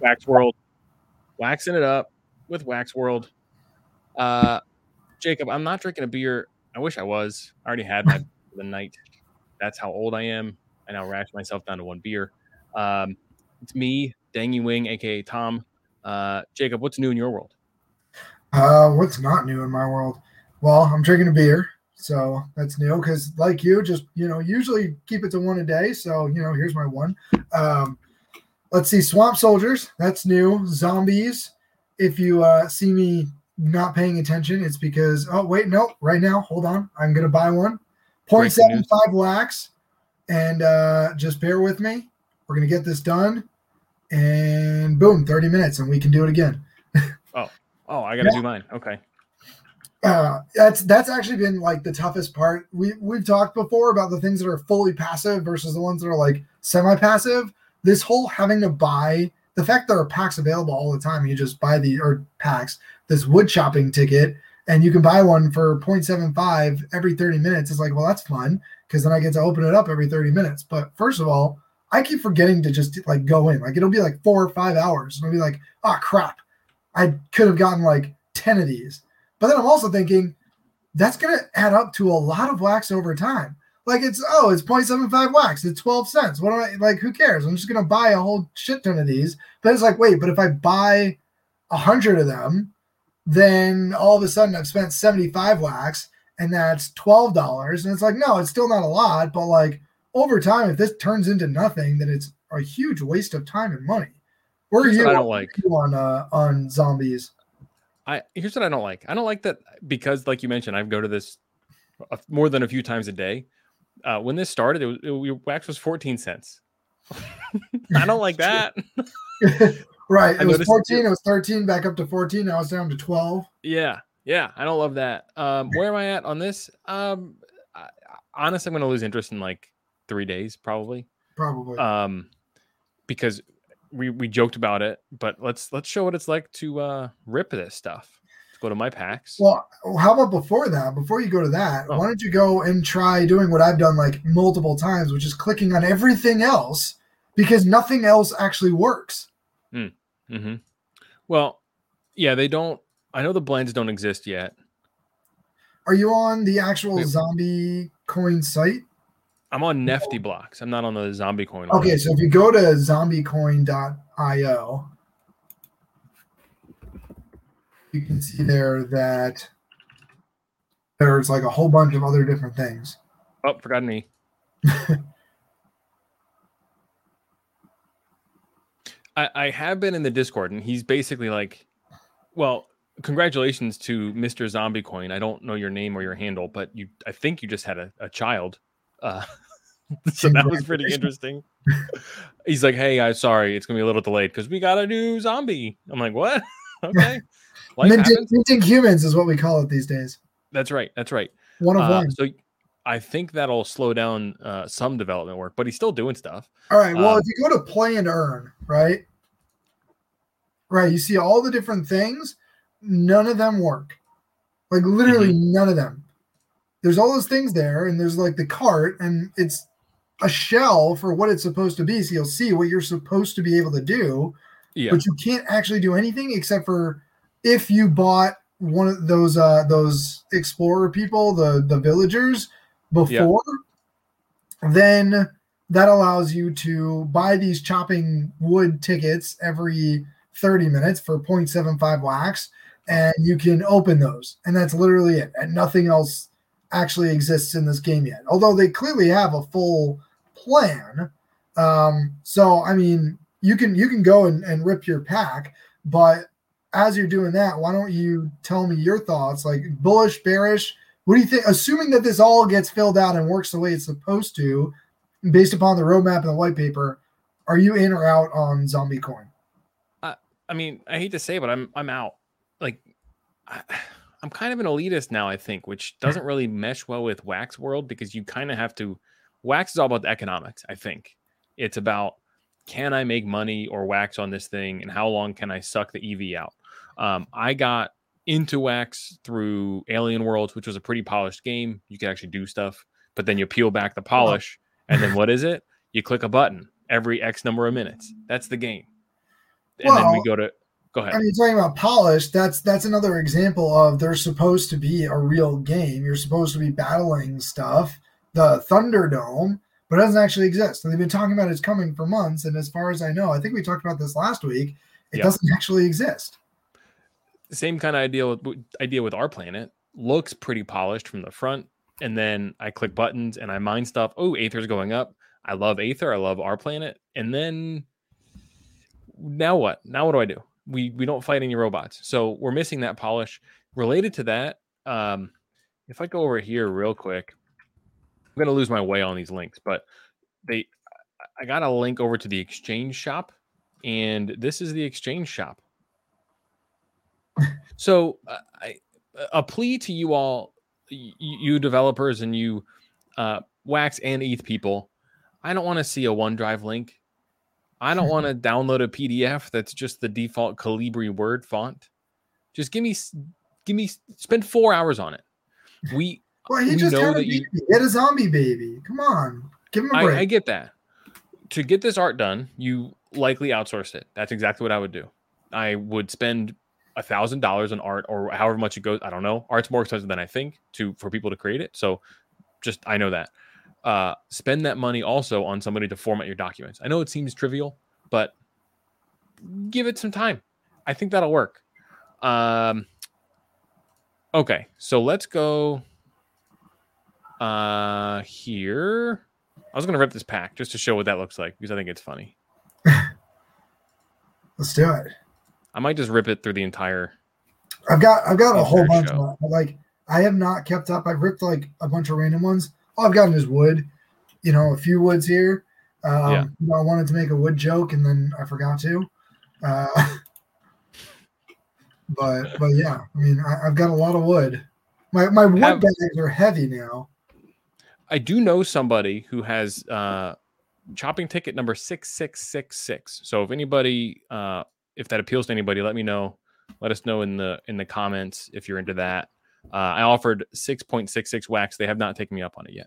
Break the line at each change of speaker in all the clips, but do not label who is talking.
Wax World, waxing it up with Wax World. Uh, Jacob, I'm not drinking a beer. I wish I was. I already had my for the night. That's how old I am. I now ration myself down to one beer. Um, it's me, Dangy Wing, aka Tom. Uh, Jacob, what's new in your world?
Uh, what's not new in my world? Well, I'm drinking a beer, so that's new because, like you, just you know, usually keep it to one a day. So you know, here's my one. Um, let's see, Swamp Soldiers. That's new. Zombies. If you uh, see me not paying attention, it's because oh wait, no, right now, hold on, I'm gonna buy one.
Breaking
0.75 wax, and uh, just bear with me. We're gonna get this done, and boom, 30 minutes, and we can do it again.
Oh, oh, I got to
Yeah.
do mine. Okay.
Uh, that's that's actually been like the toughest part. We we've talked before about the things that are fully passive versus the ones that are like semi-passive. This whole having to buy the fact there are packs available all the time. You just buy the or packs this wood chopping ticket, and you can buy one for 0.75 every 30 minutes. It's like, well, that's fun because then I get to open it up every 30 minutes. But first of all, I keep forgetting to just like go in. Like it'll be like four or five hours, and I'll be like, oh crap, I could have gotten like 10 of these. But then I'm also thinking that's going to add up to a lot of wax over time. Like it's oh, it's 0.75 wax. It's 12 cents. What am I like? Who cares? I'm just to buy a whole shit ton of these. But it's like, wait, but if I buy a hundred of them, then all of a sudden I've spent 75 wax and that's $12. And it's like, no, it's still not a lot. But like over time, if this turns into nothing, then it's a huge waste of time and money. Where are you,
I don't like.
you on uh, on zombies?
I here's what I don't like. I don't like that because, like you mentioned, I go to this more than a few times a day. Uh, when this started, it was it, wax was 14 cents. I don't like that.
right.
I
It was
noticed-
14, it was 13, back up to 14. Now it's down to 12.
Yeah, yeah, I don't love that. Um, where am I at on this? Um, I, I- honestly, I'm going to lose interest in like three days, probably.
Probably.
Um, because we we joked about it, but let's let's show what it's like to uh rip this stuff. Go to my packs.
well, how about before that? Before you go to that,
Oh.
why don't you go and try doing what I've done like multiple times, which is clicking on everything else because nothing else actually works. Mm.
Hmm. Well, yeah, they don't. I know the blends don't exist yet.
Are you on the actual
Wait.
zombie coin site?
I'm on NeftyBlocks. I'm not on the zombie coin. one.
Okay, so if you go to zombiecoin.io, you can see there that there's like a whole bunch of other different things.
Oh, forgot me. I, I have been in the Discord, and he's basically like, "Well, congratulations to Mr. Zombie Coin. I don't know your name or your handle, but you, I think you just had a, a child. Uh, so that was pretty interesting. He's like, "Hey, I'm sorry, it's gonna be a little delayed because we got a new zombie." I'm like, "What? okay,
Minting,
happens."
minting humans is what we call it these days.
That's right. That's right.
One of
Uh,
one.
so I think that'll slow down uh, some development work, but he's still doing stuff.
All right. Well,
um,
if you go to play and earn, right? Right. You see all the different things. None of them work. Like literally
Mm-hmm.
none of them. There's all those things there, and there's like the cart, and it's a shell for what it's supposed to be. So you'll see what you're supposed to be able to do,
Yeah.
but you can't actually do anything except for if you bought one of those uh those explorer people, the the villagers before, then that allows you to buy these chopping wood tickets every 30 minutes for 0.75 wax and you can open those. And that's literally it and nothing else actually exists in this game yet. Although they clearly have a full plan um so i mean you can you can go and, and rip your pack but as you're doing that why don't you tell me your thoughts like bullish bearish what do you think assuming that this all gets filled out and works the way it's supposed to based upon the roadmap and the white paper are you in or out on zombie coin
I mean, I hate to say, it, but I'm I'm out. Like, I, I'm kind of an elitist now. I think, which doesn't really mesh well with Wax World because you kind of have to. Wax is all about the economics. I think it's about can I make money or wax on this thing, and how long can I suck the EV out. Um, I got into Wax through Alien Worlds, which was a pretty polished game. You could actually do stuff, but then you peel back the polish, and then what is it? You click a button every X number of minutes. That's the game. and then we
Well,
go to go ahead.
I mean, talking about polished, that's that's another example of there's supposed to be a real game. You're supposed to be battling stuff, the Thunderdome, but it doesn't actually exist. And they've been talking about it's coming for months. And as far as I know, I think we talked about this last week. It
Yeah.
doesn't actually exist.
Same kind of idea with idea with R-Planet. Looks pretty polished from the front, and then I click buttons and I mine stuff. Oh, Aether's going up. I love Aether. I love R-Planet. And then now what? Now what do I do? We we don't fight any robots, so we're missing that polish. Related to that, um, if I go over here real quick, I'm gonna lose my way on these links, but they I got a link over to the exchange shop, and this is the exchange shop. So uh, I, a plea to you all, you developers and you uh, Wax and ETH people, I don't want to see a OneDrive link. I don't want to download a PDF that's just the default Calibri Word font. Just give me, give me, spend four hours on it. We,
Well, he
We
just
know
had a
that you-
baby. He had a zombie baby. Come on, give him a break.
I, I get that. To get this art done, you likely outsourced it. That's exactly what I would do. I would spend a thousand dollars on art or however much it goes. I don't know. Art's more expensive than I think to for people to create it. So just I know that. Uh, spend that money also on somebody to format your documents. I know it seems trivial, but give it some time. I think that'll work. Um, okay, so let's go uh here. I was gonna rip this pack just to show what that looks like because I think it's funny.
Let's do it.
I might just rip it through the entire.
I've got I've got a whole bunch
show.
of them. like I have not kept up. I've ripped like a bunch of random ones. All I've gotten is wood. You know, a few woods here. Um,
Yeah.
you know, I wanted to make a wood joke and then I forgot to. Uh, but but yeah, I mean I, I've got a lot of wood. My my wood
Have-
bags are heavy now.
I do know somebody who has uh chopping ticket number six six six six. So if anybody, uh if that appeals to anybody, let me know. Let us know in the in the comments if you're into that. Uh, I offered six point six six wax. They have not taken me up on it yet.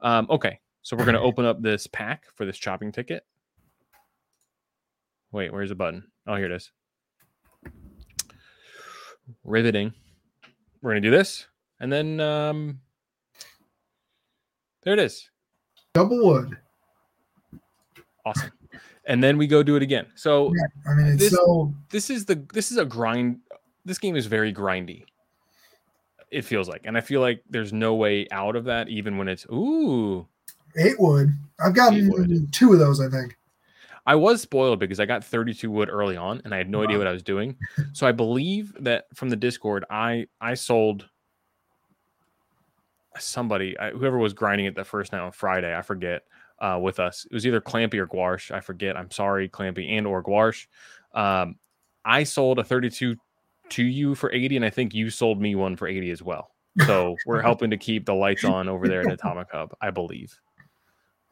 Um, okay, so we're gonna open up this pack for this chopping ticket. Wait, where's the button? Oh, here it is. Riveting. We're gonna do this, and then um, there it is.
Double wood.
Awesome. And then we go do it again. So
I mean, it's
This-
so
this is the this is a grind. This game is very grindy. It feels like, and I feel like there's no way out of that, even when it's ooh.
eight wood. I've gotten
wood.
two of those, I think.
I was spoiled because I got 32 wood early on, and I had no idea what I was doing. So I believe that from the Discord, I I sold somebody, I, whoever was grinding it the first night on Friday, I forget, uh, with us. It was either Clampy or Guarsh. I forget. I'm sorry, Clampy and or Guarsh. Um, I sold a 32 to you for 80, and I think you sold me one for 80 as well. So we're helping to keep the lights on over there in AtomicHub, I believe.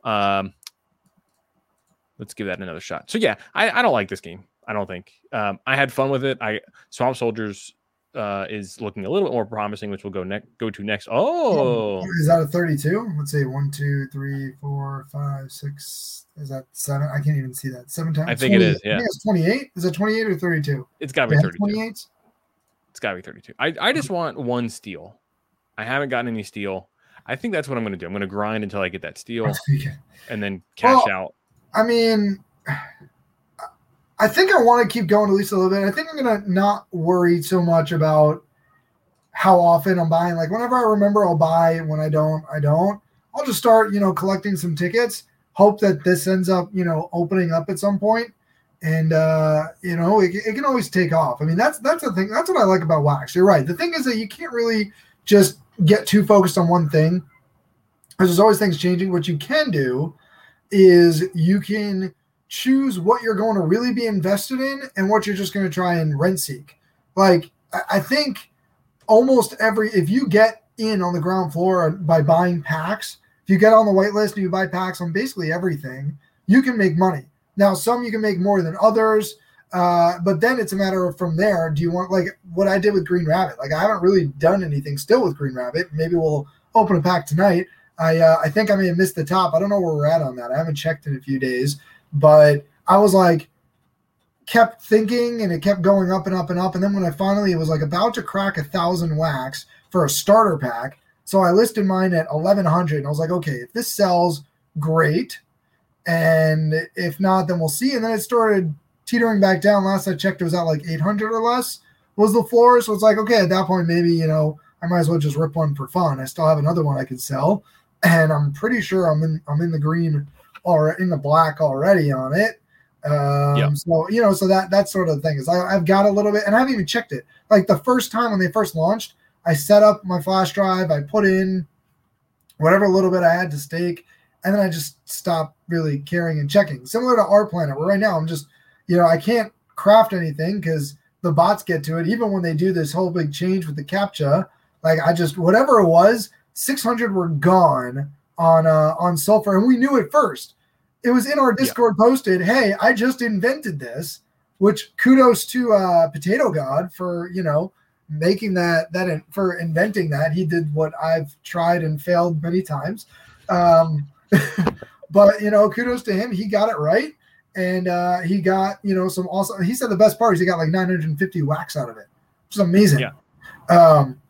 Um, let's give that another shot. So yeah, I, I don't like this game. I don't think. Um, I had fun with it. I Swamp Soldiers uh, is looking a little bit more promising, which we'll go next go to next. Oh,
Is that a 32? Let's see. One, two, three, four, five, six. Is that seven? I can't even see that. Seven times.
I think it is,
28. I
yeah.
it's 28. Is it 28 or 32?
it's gotta be
Yeah,
32.
28.
It's gotta be 32. I, I just want one steal. I haven't gotten any steel. I think that's what I'm gonna do. I'm gonna grind until I get that steel and then cash
Well,
out.
I mean, I think I want to keep going at least a little bit. I think I'm gonna not worry so much about how often I'm buying. Like whenever I remember, I'll buy. When I don't, I don't. I'll just start, you know, collecting some tickets. Hope that this ends up, you know, opening up at some point. and uh, you know, it, it can always take off. I mean, that's that's the thing. That's what I like about Wax. You're right. The thing is that you can't really just get too focused on one thing, because there's always things changing. What you can do is you can choose what you're going to really be invested in and what you're just going to try and rent seek. Like I, think almost every if you get in on the ground floor by buying packs, if you get on the wait list and you buy packs on basically everything, you can make money. Now some you can make more than others. Uh, but then it's a matter of from there, do you want like what I did with Green Rabbit? Like I haven't really done anything still with Green Rabbit. Maybe we'll open a pack tonight. I uh, I think I may have missed the top. I don't know where we're at on that. I haven't checked in a few days, but I was like, kept thinking and it kept going up and up and up. And then when I finally it was like about to crack a thousand wax for a starter pack, so I listed mine at eleven hundred. And I was like, okay, if this sells, great. And if not, then we'll see. And then it started teetering back down. Last I checked, it was at like 800 or less was the floor. So it's like, okay, at that point, maybe, you know, I might as well just rip one for fun. I still have another one I could sell. And I'm pretty sure I'm in, I'm in the green or in the black already on it. Um, yep. so, you know, so that, that sort of thing is I, I've got a little bit and I haven't even checked it. Like the first time when they first launched, I set up my flash drive, I put in whatever little bit I had to stake, and then I just stopped really caring and checking. Similar to R-Planet, where right now I'm just you know, I can't craft anything because the bots get to it. Even when they do this whole big change with the captcha, like I just whatever it was, 600 were gone on uh on sulfur, and we knew it first. It was in our Discord yeah. posted, "Hey, I just invented this." Which kudos to uh, Potato God for you know making that that in, for inventing that. He did what I've tried and failed many times. Um, but you know, kudos to him. He got it right and uh, he got you know some awesome. He said the best part is he got like 950 wax out of it, which is amazing.
Yeah.
Um,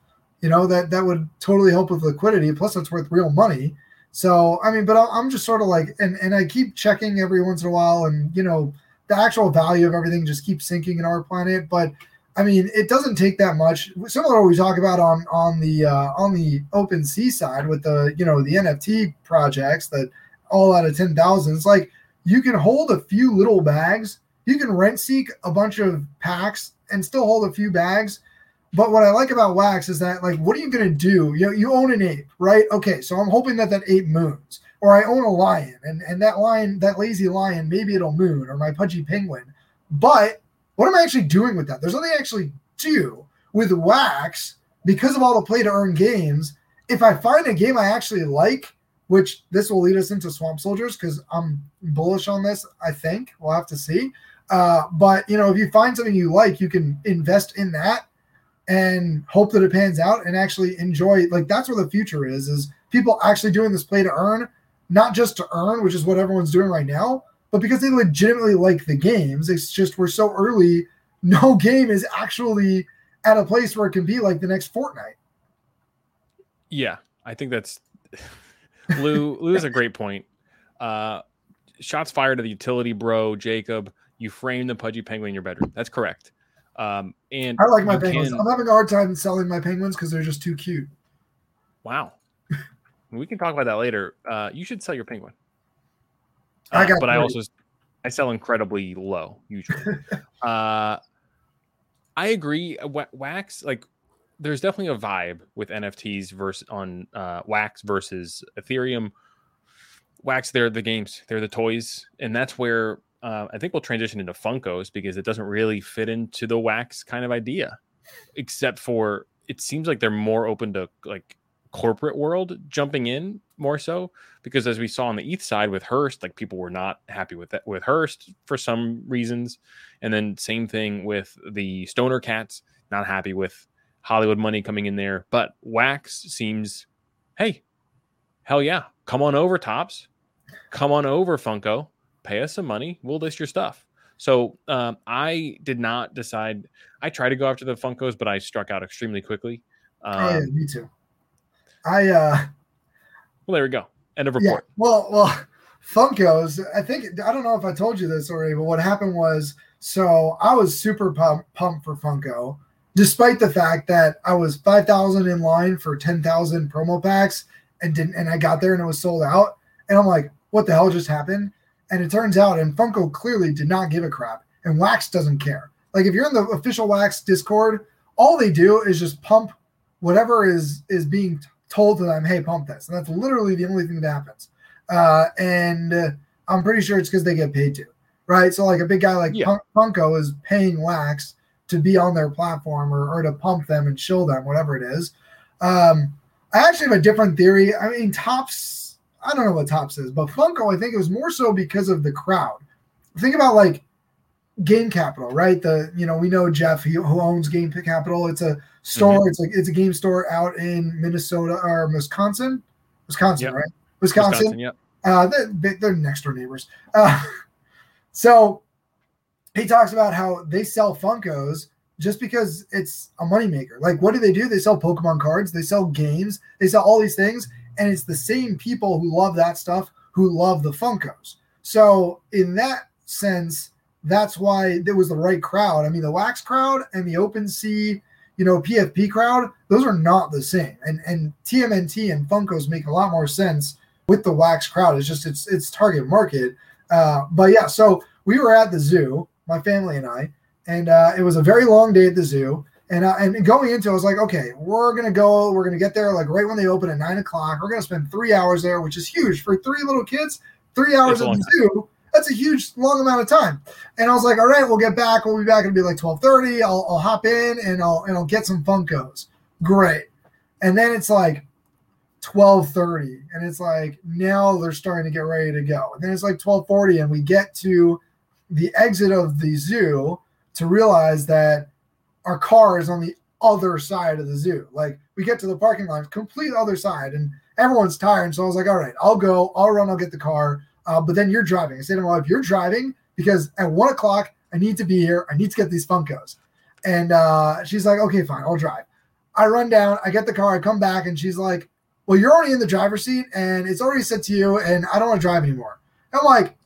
you know that that would totally help with liquidity. Plus, it's worth real money. So I mean, but I'm just sort of like, and and I keep checking every once in a while, and you know the actual value of everything just keeps sinking in R-Planet. But I mean, it doesn't take that much. Similar to what we talk about on on the uh, on the OpenSea side with the you know the NFT projects that all out of ten thousand. It's like you can hold a few little bags. You can rent seek a bunch of packs and still hold a few bags. But what I like about wax is that, like, what are you going to do? You know, you own an ape, right? Okay, so I'm hoping that that ape moons, or I own a lion, and and that lion, that lazy lion, maybe it'll moon, or my pudgy penguin. But what am I actually doing with that? There's nothing I actually do with wax because of all the play to earn games. If I find a game I actually like which this will lead us into Swamp Soldiers because I'm bullish on this. I think we'll have to see. Uh, but you know, if you find something you like, you can invest in that and hope that it pans out and actually enjoy. Like that's where the future is: is people actually doing this play to earn, not just to earn, which is what everyone's doing right now, but because they legitimately like the games. It's just we're so early. No game is actually at a place where it can be like the next Fortnite.
Yeah, I think that's Lou, Lou is a great point. Uh, shots fired to the utility bro, Jacob. You frame the pudgy penguin in your bedroom. That's correct. Um, and
I like my penguins. Can... I'm having a hard time selling my penguins because they're just too cute.
Wow. we can talk about that later. Uh, you should sell your penguin.
Uh, I got,
but I also I sell incredibly low usually. uh, I agree. Wax like there's definitely a vibe with NFTs versus on uh, Wax versus Ethereum. Wax, they're the games, they're the toys, and that's where uh, I think we'll transition into Funkos because it doesn't really fit into the Wax kind of idea, except for it seems like they're more open to like corporate world jumping in more so because as we saw on the ETH side with Hearst, like people were not happy with that with Hearst for some reasons, and then same thing with the Stoner Cats, not happy with Hollywood money coming in there. But Wax seems, hey, hell yeah, come on over, Topps, Come on over, Funko. Pay us some money. We'll list your stuff. So um, I did not decide. I tried to go after the Funkos, but I struck out extremely quickly.
Um, oh yeah, me too. I uh
well, there we go. End of report.
Yeah, well, well, Funkos. I think I don't know if I told you this already, but what happened was, so I was super pump, pumped for Funko despite the fact that I was 5,000 in line for 10,000 promo packs and didn't, and I got there and it was sold out. And I'm like, what the hell just happened? And it turns out, and Funko clearly did not give a crap, and Wax doesn't care. Like if you're in the official Wax Discord, all they do is just pump whatever is is being told to them. Hey, pump this, and that's literally the only thing that happens. Uh, and uh, I'm pretty sure it's because they get paid to, right? So like a big guy like yeah. Funko is paying Wax to be on their platform or, or to pump them and show them whatever it is. Um, I actually have a different theory. I mean, Topps, I don't know what Topps is, but Funko, I think it was more so because of the crowd. Think about like Game Capital, right? The you know we know Jeff who owns Game Capital. It's a store. Mm-hmm. It's like it's a game store out in Minnesota or Wisconsin, Wisconsin, yep. right? Wisconsin. Wisconsin yep. Uh, they're, they're next door neighbors. Uh, so he talks about how they sell Funkos just because it's a moneymaker. Like, what do they do? They sell Pokemon cards, they sell games, they sell all these things, and it's the same people who love that stuff who love the Funkos. So, in that sense, that's why there was the right crowd. I mean, the Wax crowd and the OpenSea, you know, PFP crowd, those are not the same. And and TMNT and Funkos make a lot more sense with the Wax crowd. It's just it's it's target market. Uh, but yeah, so we were at the zoo, my family and I, and uh, it was a very long day at the zoo. And uh, and going into, it, I was like, okay, we're gonna go. We're gonna get there like right when they open at nine o'clock. We're gonna spend three hours there, which is huge for three little kids. Three hours at the zoo. That's a huge long amount of time. And I was like, all right, we'll get back. We'll be back. It'll be like twelve thirty. I'll I'll hop in and I'll and I'll get some Funkos. Great. And then it's like 12:30 and it's like now they're starting to get ready to go. And then it's like 12:40 and we get to the exit of the zoo to realize that our car is on the other side of the zoo. Like we get to the parking lot, complete other side, and everyone's tired. So I was like, all right, I'll go, I'll run, I'll get the car. Uh, but then you're driving. I said to my you're driving because at one o'clock I need to be here. I need to get these Funkos. And uh, she's like, okay, fine, I'll drive. I run down, I get the car, I come back, and she's like, well, you're already in the driver's seat and it's already set to you, and I don't want to drive anymore. I'm like,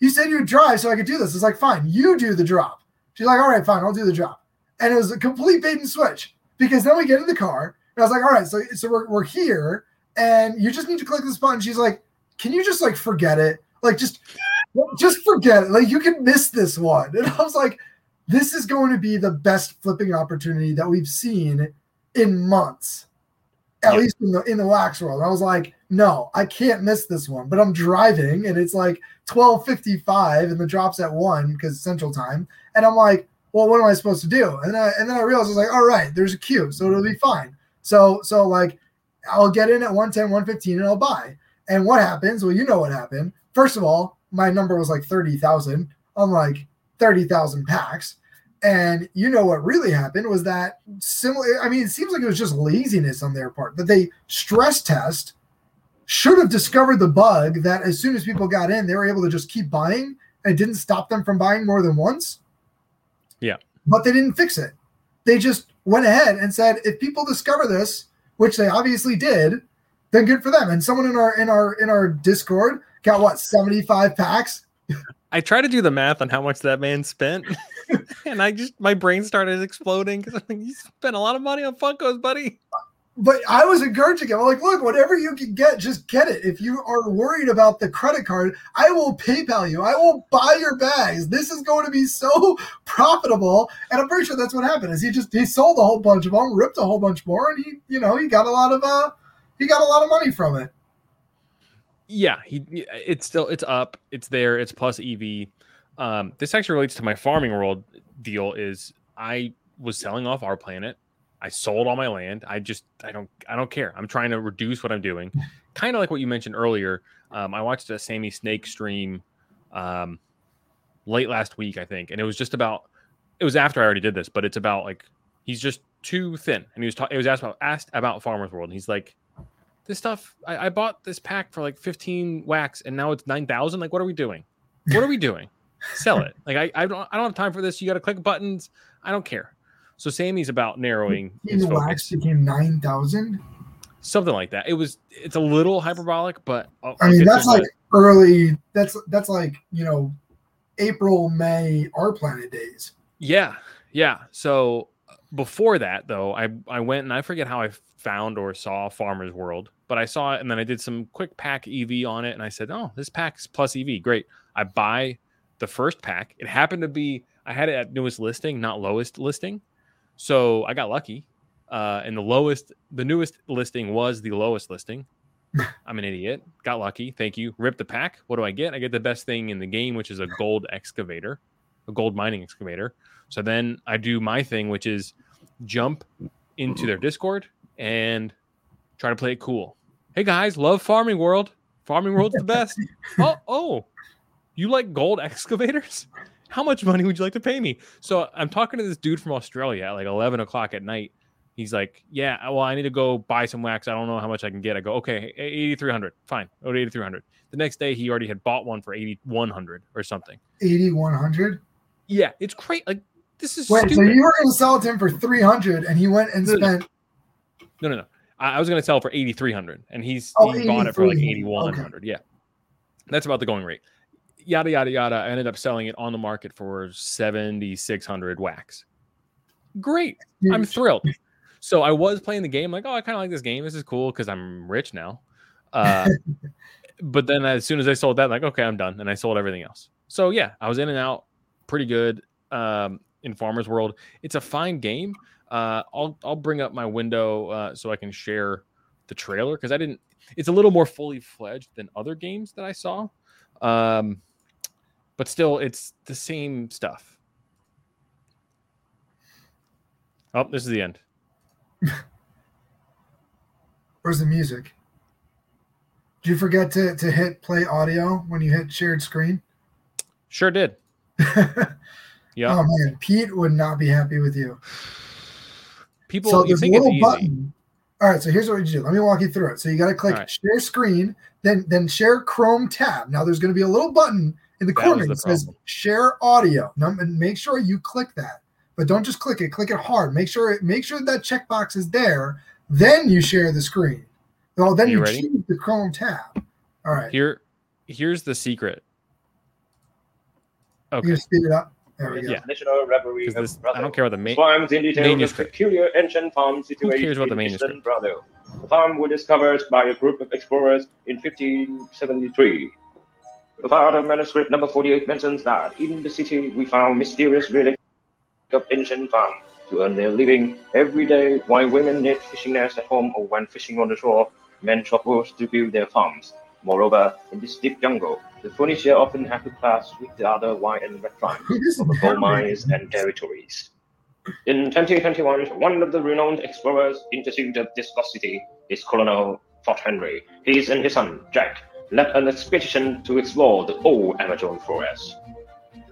you said you'd drive so I could do this. It's like, fine, you do the drop. She's like, all right, fine, I'll do the drop. And it was a complete bait and switch because then we get in the car and I was like, all right, so, so we're, we're here and you just need to click this button. She's like, can you just like forget it? Like, just, just forget it. Like, you can miss this one. And I was like, this is going to be the best flipping opportunity that we've seen in months, at least in the in the wax world. I was like, no, I can't miss this one. But I'm driving and it's like 12:55 and the drops at one because Central Time, and I'm like, well, what am I supposed to do? And I, and then I realized I was like, all right, there's a queue, so it'll be fine. So so like I'll get in at 110, 115, and I'll buy. And what happens? Well, you know what happened. First of all, my number was like 30,000. I'm like 30,000 packs. And you know what really happened was that similar. I mean, it seems like it was just laziness on their part that they stress test should have discovered the bug that as soon as people got in, they were able to just keep buying and didn't stop them from buying more than once. But they didn't fix it. They just went ahead and said, if people discover this, which they obviously did, then good for them. And someone in our in our in our Discord got what 75 packs.
I try to do the math on how much that man spent, and I just my brain started exploding because I'm like, you spent a lot of money on Funkos, buddy
but I was encouraging him. I'm like, look, whatever you can get, just get it. If you are worried about the credit card, I will PayPal you. I will buy your bags. This is going to be so profitable. And I'm pretty sure that's what happened. Is he just he sold a whole bunch of them, ripped a whole bunch more, and he, you know, he got a lot of uh, he got a lot of money from it.
Yeah, he it's still it's up, it's there, it's plus EV. Um, this actually relates to my farming world deal. Is I was selling off R-Planet I sold all my land. I just I don't I don't care. I'm trying to reduce what I'm doing. kind of like what you mentioned earlier. Um, I watched a Sammy Snake stream um, late last week, I think, and it was just about. It was after I already did this, but it's about like he's just too thin, and he was talking. It was asked about asked about Farmers World, and he's like, "This stuff, I, I bought this pack for like 15 wax, and now it's 9,000. Like, what are we doing? What are we doing? Sell it. Like, I I don't I don't have time for this. You got to click buttons. I don't care." So Sammy's about narrowing
his wax became nine thousand.
Something like that. It was. It's a little hyperbolic, but
I'll, i mean that's like early. That's that's like you know, April May R-Planet days.
Yeah, yeah. So uh, before that though, I I went and I forget how I found or saw Farmer's World, but I saw it and then I did some quick pack EV on it and I said, oh, this pack's plus EV, great. I buy the first pack. It happened to be I had it at newest listing, not lowest listing. So I got lucky. Uh, and the lowest, the newest listing was the lowest listing. I'm an idiot. Got lucky. Thank you. Rip the pack. What do I get? I get the best thing in the game, which is a gold excavator, a gold mining excavator. So then I do my thing, which is jump into their Discord and try to play it cool. Hey guys, love Farming World. Farming World's the best. oh, oh, you like gold excavators? How much money would you like to pay me? So I'm talking to this dude from Australia at like 11 o'clock at night. He's like, yeah, uh, well, I need to go buy some wax. I don't know how much I can get. I go, okay, 8,300. Fine. To 8,300. The next day, he already had bought one for 8,100 or something.
8,100?
Yeah, it's crazy. Like this is
Wait, so
stupid.
you were going to sell it to him for three hundred, and he went and
No,
spent.
No, no, no. I, I was going to sell it for eighty three hundred, and he's
Oh,
he bought it for like
83.
eighty one hundred. Yeah, that's about the going rate. Yada yada yada. I ended up selling it on the market for seventy six hundred wax. Great. I'm thrilled. So I was playing the game, like, oh, I kind of like this game. This is cool because I'm rich now. Uh, but then as soon as I sold that, like, okay, I'm done, and I sold everything else. So yeah, I was in and out, pretty good. Um, in Farmers World, it's a fine game. Uh, I'll I'll bring up my window uh, so I can share the trailer because I didn't. It's a little more fully fledged than other games that I saw, um, but still, it's the same stuff. Oh, this is the end.
Where's the music? Did you forget to, to hit play audio when you hit shared screen?
Sure did. Yeah.
Oh man, Pete would not be happy with you.
People,
so
you think it's
little
easy.
button. All right, so here's what you do. Let me walk you through it. So you got to click
right.
share screen, then then share Chrome tab. Now there's going to be a little button in the
That
corner
was the
that says share audio. And make sure you click that, but don't just click it. Click it hard. Make sure it make sure that checkbox is there. Then you share the screen. Well, then
You
you, choose the Chrome tab. All right,
Here, here's the secret. Okay,
can speed it up. There we go.
Yeah.
National Reverie
because
of
this I don't care what the main.
Farms in detail the
manuscript.
peculiar ancient farm situated
cares about the
in
manuscript?
eastern The farm was discovered by a group of explorers in 1573. The part of manuscript number 48 mentions that in the city we found mysterious relics of ancient farm to earn their living every day while women knit fishing nets at home or when fishing on the shore, men chop wood to build their farms. Moreover, in this deep jungle, the furniture often had to clash with the other white and red tribes of gold mines and territories. In 2021, one of the renowned explorers intercepted this lost city is Colonel Fort Henry. He is and his son, Jack, led an expedition to explore the old Amazon forest.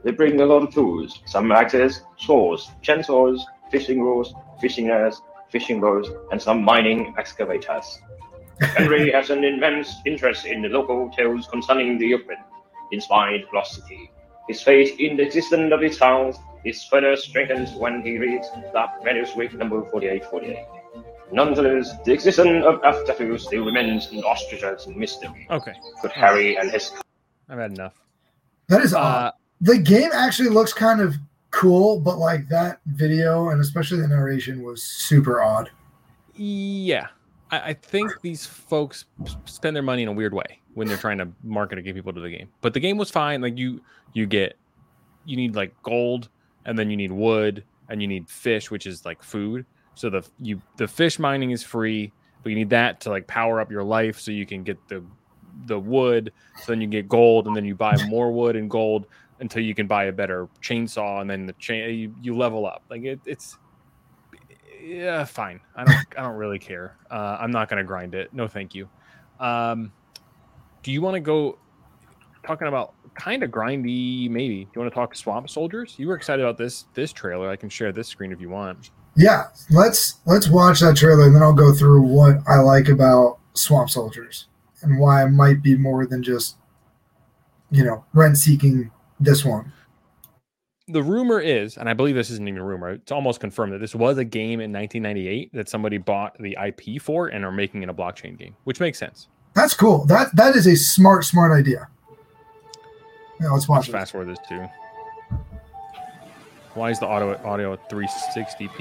They bring a lot of tools, some axes, saws, chainsaws, fishing rods, fishing nets, fishing boats, and some mining excavators. Henry has an immense interest in the local tales concerning the open, inspired lost city. His faith in the existence of his towns is further strengthened when he reads that manuscript number 4848. Nonetheless, the existence of Afterfield still remains an ostrich's mystery.
Okay,
Could Harry and his
I've had enough.
That is odd.
Uh,
the game actually looks kind of cool, but like that video and especially the narration was super odd.
yeah, I, I think these folks spend their money in a weird way when they're trying to market and get people to the game. But the game was fine. Like you, you get, you need like gold, and then you need wood, and you need fish, which is like food. So the you the fish mining is free, but you need that to like power up your life so you can get the the wood. So then you get gold, and then you buy more wood and gold until you can buy a better chainsaw, and then the chain you, you level up. Like it, it's yeah, fine. I don't I don't really care. Uh, I'm not gonna grind it. No, thank you. Um, do you want to go talking about kind of grindy? Maybe. Do you want to talk Swamp Soldiers? You were excited about this this trailer. I can share this screen if you want.
Yeah, let's let's watch that trailer and then I'll go through what I like about Swamp Soldiers and why I might be more than just you know rent seeking this one.
The rumor is, and I believe this isn't even a rumor. It's almost confirmed that this was a game in 1998 that somebody bought the IP for and are making it a blockchain game, which makes sense.
That's cool. That that is a smart smart idea. Yeah, let's
Let's
watch
fast forward this too. Why is the audio audio at 360p?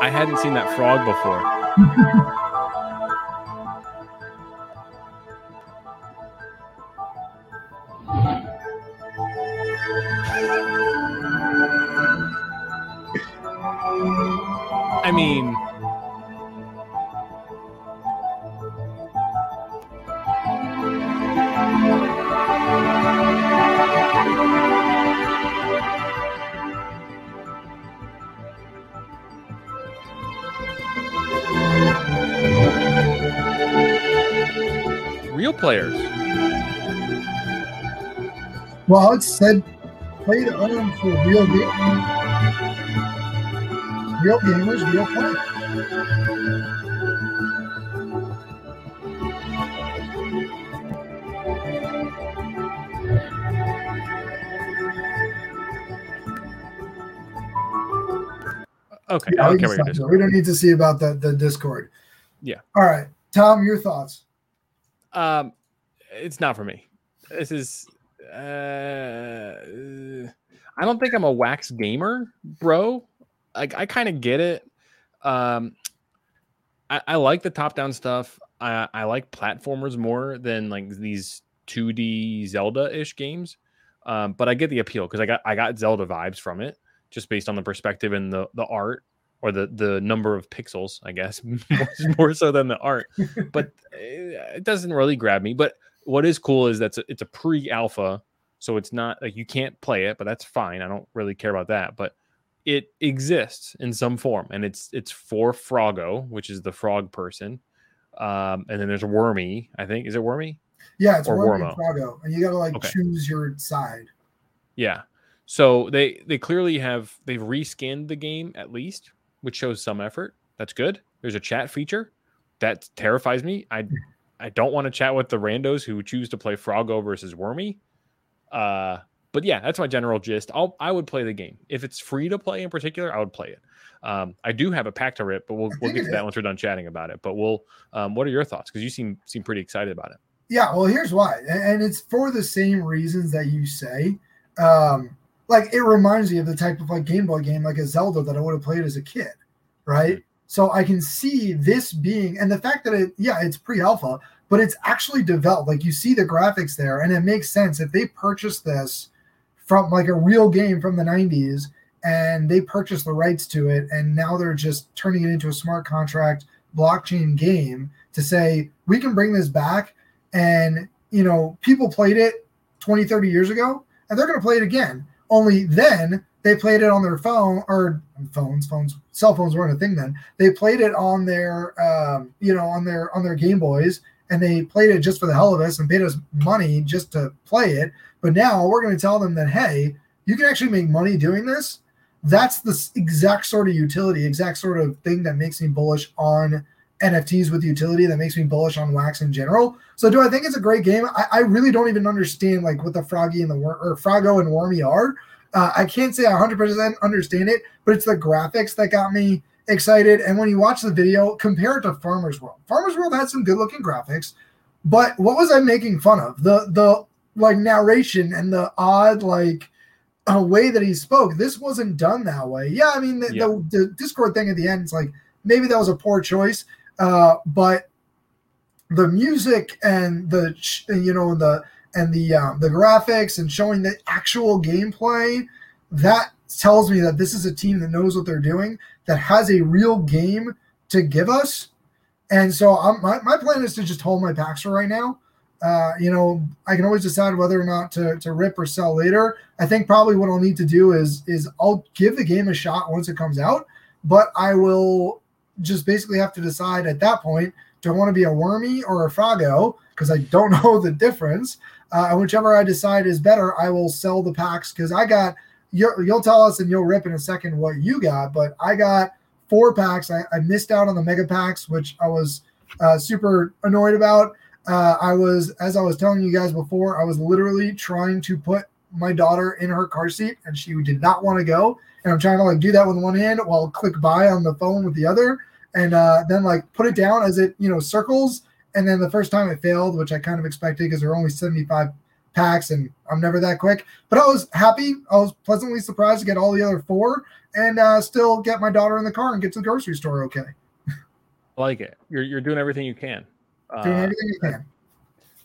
I hadn't seen that frog before.
Well, it said play to earn for real game. Real gamers, real play.
Okay,
Yeah, we,
don't care
can
what
stop
you're
there. we don't need to see about the, the Discord.
Yeah.
All right. Tom, your thoughts.
Um, it's not for me. This is. Uh, I don't think I'm a wax gamer, bro. Like I kind of get it. Um, I, I like the top-down stuff. I, I like platformers more than like these 2D Zelda-ish games. Um, but I get the appeal because I got I got Zelda vibes from it, just based on the perspective and the the art or the the number of pixels, I guess, more, more so than the art. But eh, it doesn't really grab me. But what is cool is that it's a, it's a pre-alpha, so it's not like you can't play it, but that's fine. I don't really care about that. But it exists in some form, and it's it's for Froggo, which is the frog person, um, and then there's Wormy. I think is it Wormy?
Yeah, it's
Or
Wormy and
Wormo.
Froggo, and you got to like
Okay.
choose your side.
Yeah. So they they clearly have they've reskinned the game at least, which shows some effort. That's good. There's a chat feature that terrifies me. I I don't want to chat with the randos who choose to play Froggo versus Wormy. Uh, but yeah, that's my general gist. I'll I would play the game if it's free to play in particular. I would play it. Um, I do have a pack to rip, but we'll we'll get to that once we're done chatting about it. But we'll um, what are your thoughts? Because you seem seem pretty excited about it.
Yeah, well, here's why, and and it's for the same reasons that you say. Um, like it reminds me of the type of like Game Boy game, like a Zelda that I would have played as a kid, right? So I can see this being, and the fact that it, yeah, it's pre-alpha, but it's actually developed. Like you see the graphics there, and it makes sense if they purchased this from like a real game from the '90s, and they purchased the rights to it, and now they're just turning it into a smart contract blockchain game to say we can bring this back and you know people played it 20 30 years ago and they're going to play it again only then they played it on their phone or phones phones cell phones weren't a thing then. They played it on their um, you know on their on their game boys and they played it just for the hell of us and paid us money just to play it. But now we're going to tell them that hey you can actually make money doing this. That's the exact sort of utility exact sort of thing that makes me bullish on NFTs with utility that makes me bullish on wax in general. So do I think it's a great game? I, I really don't even understand like what the Froggy and the Wor- or Froggo and Wormy are. Uh, I can't say I 100% understand it, but it's the graphics that got me excited. And when you watch the video, compare it to Farmer's World. Farmer's World had some good looking graphics, but what was I making fun of? The the like narration and the odd like uh, way that he spoke. This wasn't done that way. Yeah, I mean the,
Yeah.
the, the Discord thing at the end. It's like maybe that was a poor choice, uh, but the music and the you know the and the um, the graphics and showing the actual gameplay that tells me that this is a team that knows what they're doing that has a real game to give us. And so I'm, my, my plan is to just hold my packs for right now. Uh, you know i can always decide whether or not to, to rip or sell later. I think probably what i'll need to do is is i'll give the game a shot once it comes out but i will just basically have to decide at that point do I want to be a wormy or a froggo? Because I don't know the difference. Uh, whichever I decide is better, I will sell the packs because I got. You'll, you'll tell us and you'll rip in a second what you got, but I got four packs. I, I missed out on the mega packs, which I was uh, super annoyed about. Uh, I was, as I was telling you guys before, I was literally trying to put my daughter in her car seat, and she did not want to go. And I'm trying to like do that with one hand while click buy on the phone with the other and uh, then like put it down as it you know circles and then the first time it failed which i kind of expected because there are only 75 packs and i'm never that quick but i was happy i was pleasantly surprised to get all the other four and uh, still get my daughter in the car and get to the grocery store okay
I like it. You're you're doing everything you can.
doing
Uh,
everything you can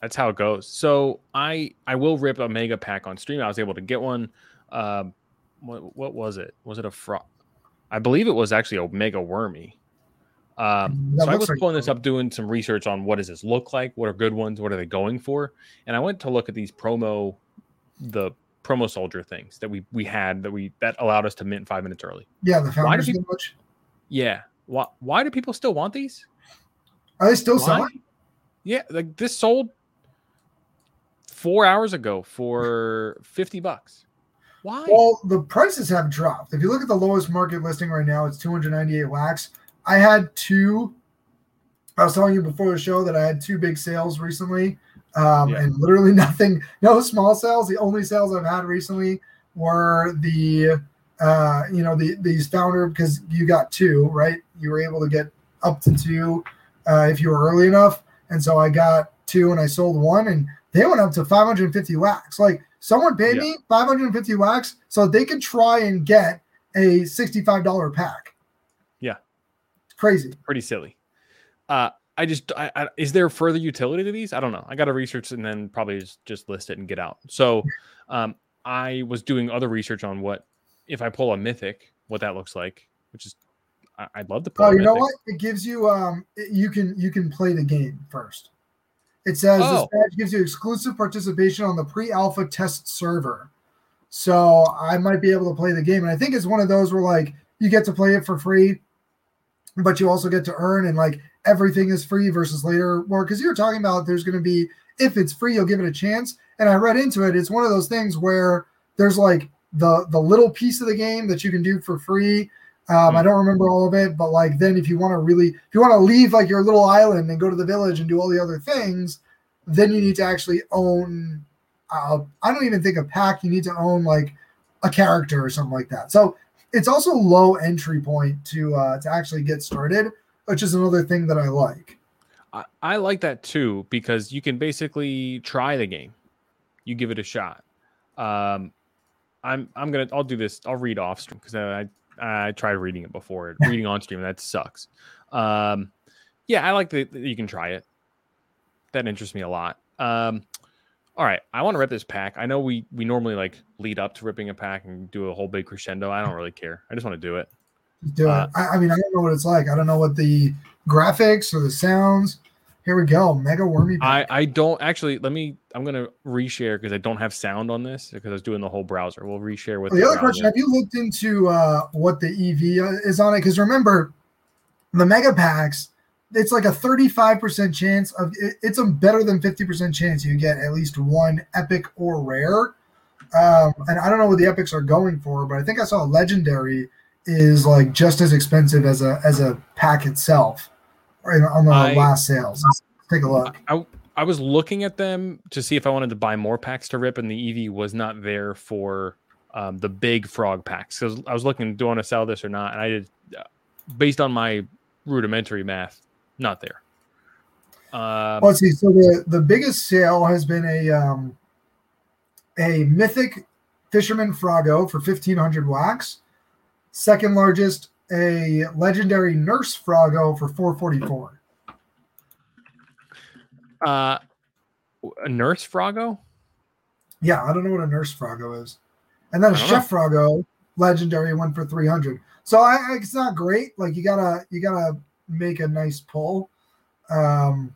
that's how it goes. So I I will rip a mega pack on stream. I was able to get one. Um, what what was it? Was it a frog? I believe it was actually a mega wormy. Um, so I was
like
pulling this up, doing some research on what does this look like? What are good ones? What are they going for? And I went to look at these promo, the promo soldier things that we we had that we that allowed us to mint five minutes early.
yeah the
do people- Yeah. Why why do people still want these?
are they still
Why?
selling
Yeah, like this sold four hours ago for fifty bucks. Why?
Well, the prices have dropped. If you look at the lowest market listing right now, it's 298 wax. I had two. I was telling you before the show that I had two big sales recently, um,
Yeah.
and literally nothing, no small sales. The only sales I've had recently were the, uh, you know, the these founder because you got two, right? You were able to get up to two uh, if you were early enough, and so I got two and I sold one, and they went up to 550 wax. Like someone paid
Yeah.
me 550 wax so they could try and get a $65 pack. Crazy.
Pretty silly. Uh, I just, I, I, is there further utility to these? I don't know. I got to research and then probably just, just list it and get out. So, um, I was doing other research on what if I pull a mythic, what that looks like, which is, I, I'd love to pull.
Oh, you know what? It gives you um it- you can you can play the game first. It says
Oh.
this badge gives you exclusive participation on the pre-alpha test server. So I might be able to play the game. And I think it's one of those where like you get to play it for free, but you also get to earn and like everything is free versus later. Well, because you're talking about there's gonna be if it's free, you'll give it a chance. And I read into it, it's one of those things where there's like the the little piece of the game that you can do for free. Um, I don't remember all of it, but like then if you want to really if you want to leave like your little island and go to the village and do all the other things, then you need to actually own. Uh, I don't even think a pack. You need to own like a character or something like that. So it's also low entry point to uh, to actually get started, which is another thing that I like.
I, I like that too because you can basically try the game. You give it a shot. Um, I'm I'm gonna I'll do this. I'll read off stream because I I tried reading it before. reading on stream that sucks. Um, yeah, I like that that you can try it. That interests me a lot. Um, all right, I want to rip this pack. I know we we normally like lead up to ripping a pack and do a whole big crescendo. I don't really care. I just want to do it.
Just do
Uh,
it. I, I mean, I don't know what it's like. I don't know what the graphics or the sounds. Here we go. Mega wormy.
I
pack.
I I don't actually. Let me. I'm gonna reshare because I don't have sound on this because I was doing the whole browser. We'll reshare with
Well, the other
browser.
question: Have you looked into uh, what the EV is on it? Because remember, the mega packs, it's like a 35% chance of it's a better than 50% chance you get at least one epic or rare. Um, and I don't know what the epics are going for, but I think I saw a legendary is like just as expensive as a as a pack itself, right on the
I-
last sales. Let's take a look.
I, I was looking at them to see if I wanted to buy more packs to rip, and the EV was not there for um, the big frog packs. Because I was looking, do I want to sell this or not? And I did, uh, based on my rudimentary math, not there. Um,
Let's see. So the the biggest sale has been a um, a mythic fisherman Froggo for fifteen hundred wax. Second largest, a legendary nurse Froggo for four forty four.
uh, a nurse Froggo?
Yeah, I don't know what a nurse Froggo is. And then a
don't
chef Froggo, legendary one for three hundred. So I, I- it's not great. Like you gotta you gotta make a nice pull. Um,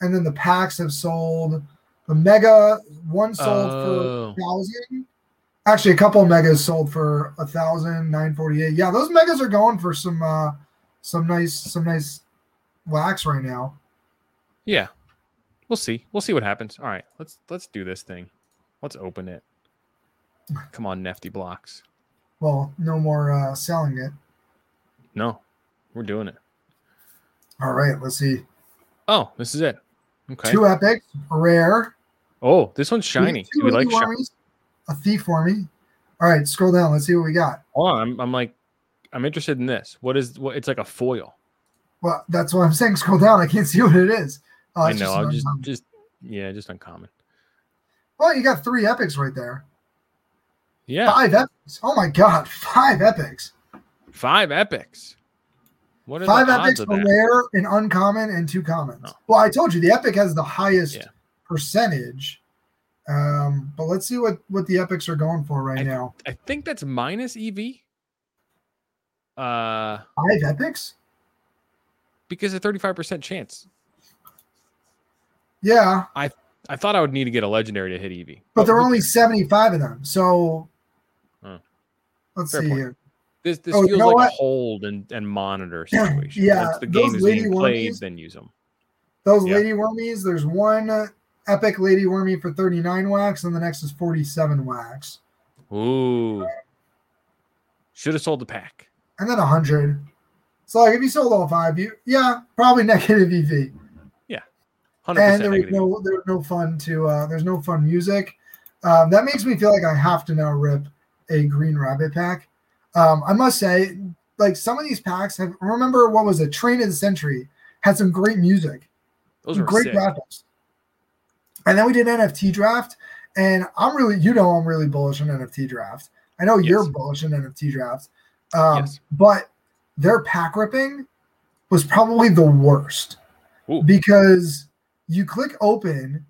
and then the packs have sold. The mega one sold
Oh.
for thousand. Actually, a couple of megas sold for a thousand nine forty eight. Yeah, those megas are going for some uh some nice some nice wax right now.
Yeah, we'll see. We'll see what happens. All right, let's let's do this thing. Let's open it. Come on, NeftyBlocks.
Well, no more uh selling it.
No, we're doing it.
All right, let's see.
Oh, this is it. Okay.
Two epics, rare.
Oh, this one's shiny.
Two
we like shiny?
A thief for me. All right, scroll down. Let's see what we got.
Oh, I'm, I'm like, I'm interested in this. What is what? It's like a foil.
Well, that's what I'm saying. Scroll down. I can't see what it is. Oh,
I know. I'm just just yeah, just uncommon.
Well, you got three epics right there.
Yeah,
Five epics. Oh my god, five epics.
five epics. What are
Five epics,
that?
rare, and uncommon, and two commons.
Oh.
Well, I told you the epic has the highest
Yeah.
percentage. Um, but let's see what what the epics are going for right
I-
now.
I think that's minus EV. Uh,
Five epics.
because a 35% chance.
Yeah,
I I thought I would need to get a legendary to hit EV.
but there are only 75 of them. So
Oh.
let's
Fair
see
point.
here.
This this
Oh, you
feels
know
like
what?
a hold and, and monitor situation.
Yeah,
Once the game is being played,
Wormies-
then use them.
Those
Yeah.
lady wormies, there's one uh, epic lady wormy for 39 wax, and the next is 47 wax.
Ooh. Should have sold the pack.
and then 100. So like if you sold all five, you yeah, probably negative EV.
Yeah, 100%
and there was no there was no fun to uh there's no fun music. Um, that makes me feel like I have to now rip a green rabbit pack. Um, I must say, like some of these packs have remember what was a Train of the Century had some great music,
Those were
great graphics. And then we did NFT draft, and I'm really, you know, I'm really bullish on NFT draft. I know you're bullish on NFT draft, um,
Yes.
but their pack ripping was probably the worst
Ooh.
because you click open,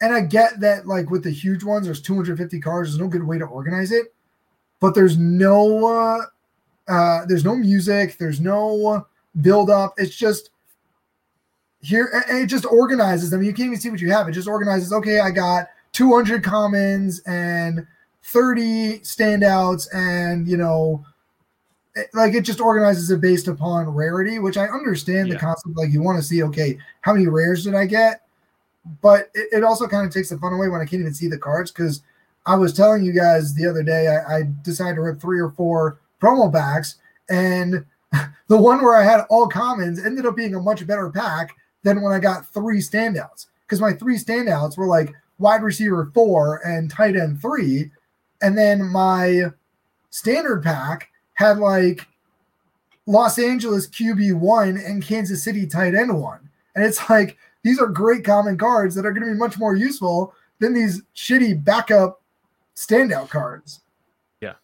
and I get that like with the huge ones, there's 250 cards. There's no good way to organize it, but there's no, uh, uh, there's no music. There's no build up. It's just here and it just organizes. I mean, you can't even see what you have. It just organizes. Okay, I got 200 commons and 30 standouts, and you know, it- like it just organizes it based upon rarity, which I understand the concept. Like you want to see, okay, how many rares did I get? But it, it also kind of takes the fun away when I can't even see the cards because I was telling you guys the other day I, I decided to rip three or four promo packs, and the one where I had all commons ended up being a much better pack than when I got three standouts. Because my three standouts were like wide receiver four and tight end three, and then my standard pack had like Los Angeles QB one and Kansas City tight end one, and it's like these are great common cards that are going to be much more useful than these shitty backup standout cards. Yeah.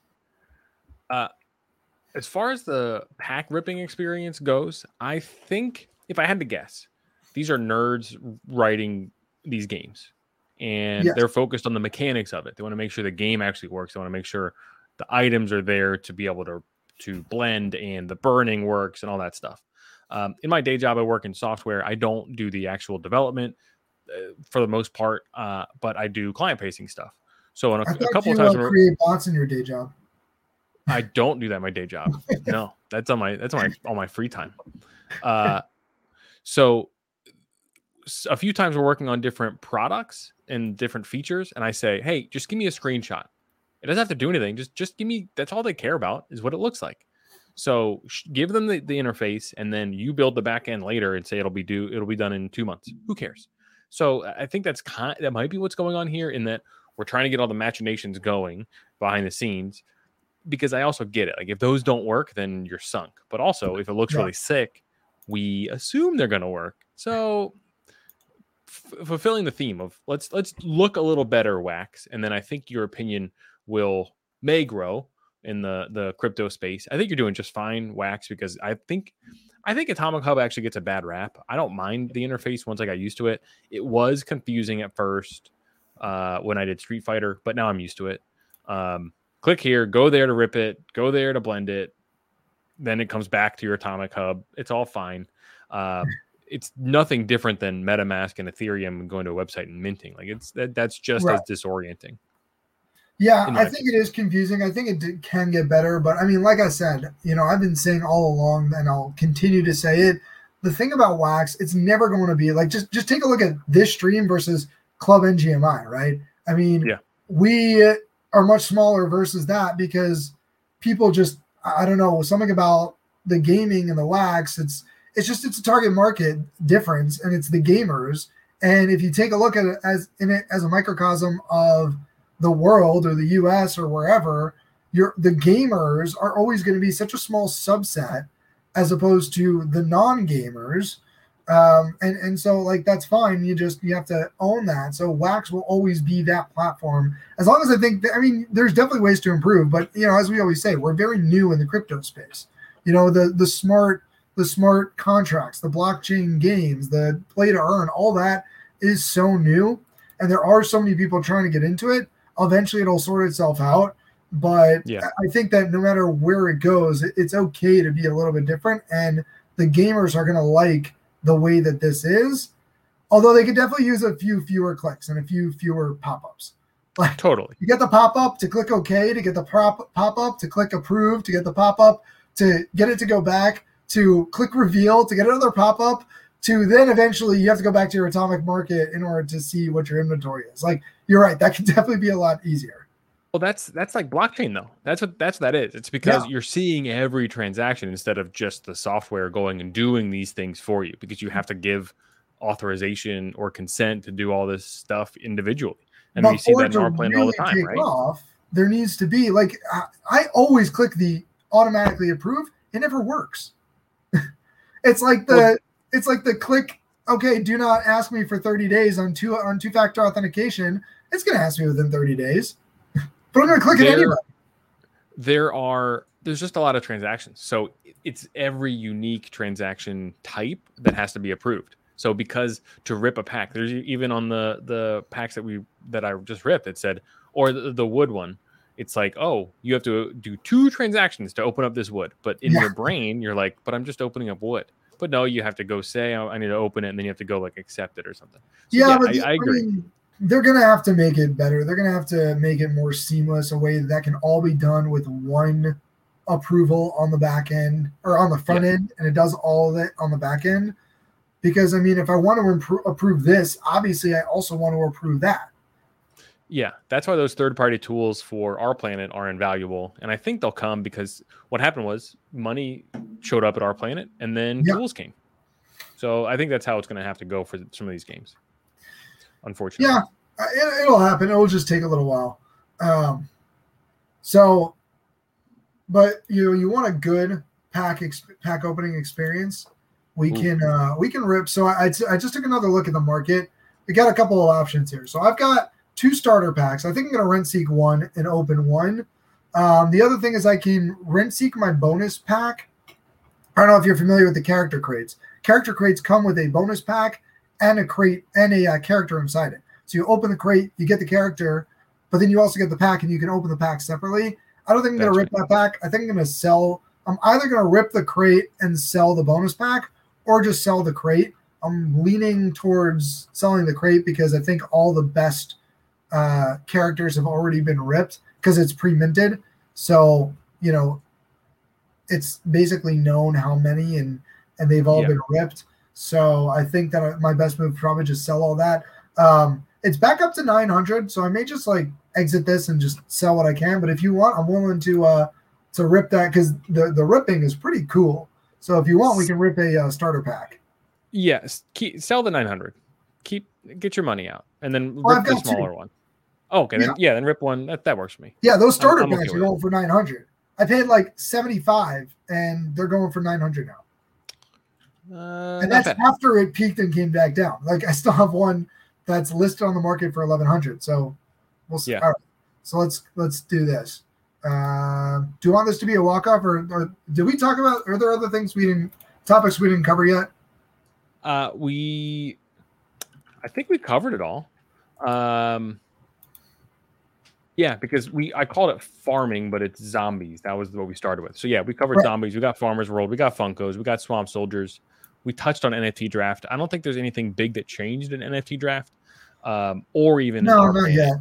Uh, as far as the pack ripping experience goes, I think if I had to guess, these are nerds writing these games and
Yes.
they're focused on the mechanics of it. They want to make sure the game actually works. They want to make sure the items are there to be able to to blend and the burning works and all that stuff. Um, in my day job, I work in software. I don't do the actual development uh, for the most part, uh, but I do client facing stuff. So in a,
I
a
thought
couple
you
of times,
uh, create bots in your day job.
I don't do that in my day job. No, that's on my that's on my on my free time. Uh, so a few times we're working on different products and different features, and I say, "Hey, just give me a screenshot. It doesn't have to do anything. Just just give me. That's all they care about is what it looks like. So sh- give them the, the interface, and then you build the back end later and say it'll be due. It'll be done in two months. Who cares? So I I think that's kind. That might be what's going on here in that we're trying to get all the machinations going behind the scenes because I also get it. Like if those don't work, then you're sunk. But also, if it looks
Yeah.
really sick, we assume they're going to work. So f- fulfilling the theme of let's let's look a little better, wax, and then I think your opinion will may grow in the the crypto space. I think you're doing just fine, wax, because I think I think AtomicHub actually gets a bad rap. I don't mind the interface once I got used to it. It was confusing at first uh, when I did Street Fighter, but now I'm used to it. Um, click here, go there to rip it, go there to blend it. Then it comes back to your AtomicHub. It's all fine. Um, it's nothing different than MetaMask and Ethereum going to a website and minting. Like it's that, that's just
Right.
as disorienting.
Yeah, I think it is confusing. I think it d- can get better, but I mean, like I said, you know, I've been saying all along, and I'll continue to say it. The thing about Wax, it's never going to be like just just take a look at this stream versus Club NGMI, right? I mean,
Yeah.
we are much smaller versus that because people just I don't know something about the gaming and the Wax. It's it's just it's a target market difference, and it's the gamers. And if you take a look at it as in it as a microcosm of the world or the US or wherever, you're the gamers are always going to be such a small subset as opposed to the non-gamers. Um, and, and so like that's fine. You just you have to own that. So Wax will always be that platform. As long as I think that, I mean, there's definitely ways to improve, but you know, as we always say, we're very new in the crypto space. You know, the the smart the smart contracts, the blockchain games, the play to earn, all that is so new. And there are so many people trying to get into it eventually it'll sort itself out but
Yeah.
i think that no matter where it goes it's okay to be a little bit different and the gamers are going to like the way that this is although they could definitely use a few fewer clicks and a few fewer pop-ups. Like
Totally.
you get the pop-up to click ok to get the prop pop-up to click approve to get the pop-up to get it to go back to click reveal to get another pop-up to then eventually you have to go back to your atomic market in order to see what your inventory is. Like you're right that could definitely be a lot easier
Well, that's that's like blockchain though. That's what that's what that is. It's because
Yeah.
you're seeing every transaction instead of just the software going and doing these things for you because you have to give authorization or consent to do all this stuff individually. And we see that in our
to
plan all the time, right?
Off, there needs to be like I, I always click the automatically approve. It never works. it's like the
Well-
it's like the click. Okay, do not ask me for 30 days on two on two factor authentication. It's gonna ask me within 30 days, but I'm gonna click it
There-
anyway.
there are there's just a lot of transactions. So it's every unique transaction type that has to be approved. So because to rip a pack there's even on the the packs that we that i just ripped it said or the, the wood one it's like oh you have to do two transactions to open up this wood. But in
Yeah.
your brain you're like but i'm just opening up wood. But no you have to go say "Oh, i need to open it and then you have to go like accept it or something. So,
Yeah, but
I,
the-
I agree.
mean, they're gonna have to make it better. They're gonna have to make it more seamless, a way that can all be done with one approval on the back end or on the front end, and it does all of it on the back end. Because I mean, if I want to impro- approve this, obviously, I also want to approve that.
Yeah, that's why those third party tools for R-Planet are invaluable. And I think they'll come because what happened was money showed up at R-Planet and then
Yeah.
tools came. So I think that's how it's going to have to go for some of these games. Unfortunately.
Yeah, uh, it, it'll happen. It'll just take a little while. Um, so, but you know, you want a good pack ex- pack opening experience. We
Ooh.
can uh, we can rip. So I, I t- I just took another look at the market. We got a couple of options here. So I've got two starter packs. I think I'm gonna rent seek one and open one. Um, the other thing is I can rent seek my bonus pack. I don't know if you're familiar with the character crates. Character crates come with a bonus pack and a crate and a uh, character inside it. So you open the crate, you get the character, but then you also get the pack, and you can open the pack separately. I don't think I'm gonna rip that pack. I think I'm gonna sell. I'm either gonna rip the crate and sell the bonus pack, or just sell the crate. I'm leaning towards selling the crate because I think all the best uh, characters have already been ripped because it's pre-minted. So you know, it's basically known how many and and they've all
Yeah.
been ripped. So I think that my best move probably just sell all that. Um, it's back up to 900, so I may just like exit this and just sell what I can. But if you want, I'm willing to uh to rip that because the the ripping is pretty cool. So if you want, we can rip a uh, starter pack.
Yes. Keep, sell the 900. Keep get your money out and then
Well,
rip
I've
the
got two.
smaller one. Oh, okay. Then, yeah, then rip one. That, that works for me.
Yeah, those starter
I'm okay
packs are
with
going for 900. I paid like 75, and they're going for 900 now.
Uh,
and that's
bad.
after it peaked and came back down. Like I still have one that's listed on the market for 1100. So we'll see.
Yeah.
All right. So let's let's do this. Uh, do you want this to be a walk off, or, or did we talk about? Are there other things we didn't topics we didn't cover yet?
Uh, we, I think we covered it all. Um, yeah, because we I called it farming, but it's zombies. That was what we started with. So yeah, we covered
Right.
zombies. We got Farmers World. We got Funkos. We got Swamp Soldiers. We touched on NFT draft. I don't think there's anything big that changed in NFT draft, um, or even
No, not yet.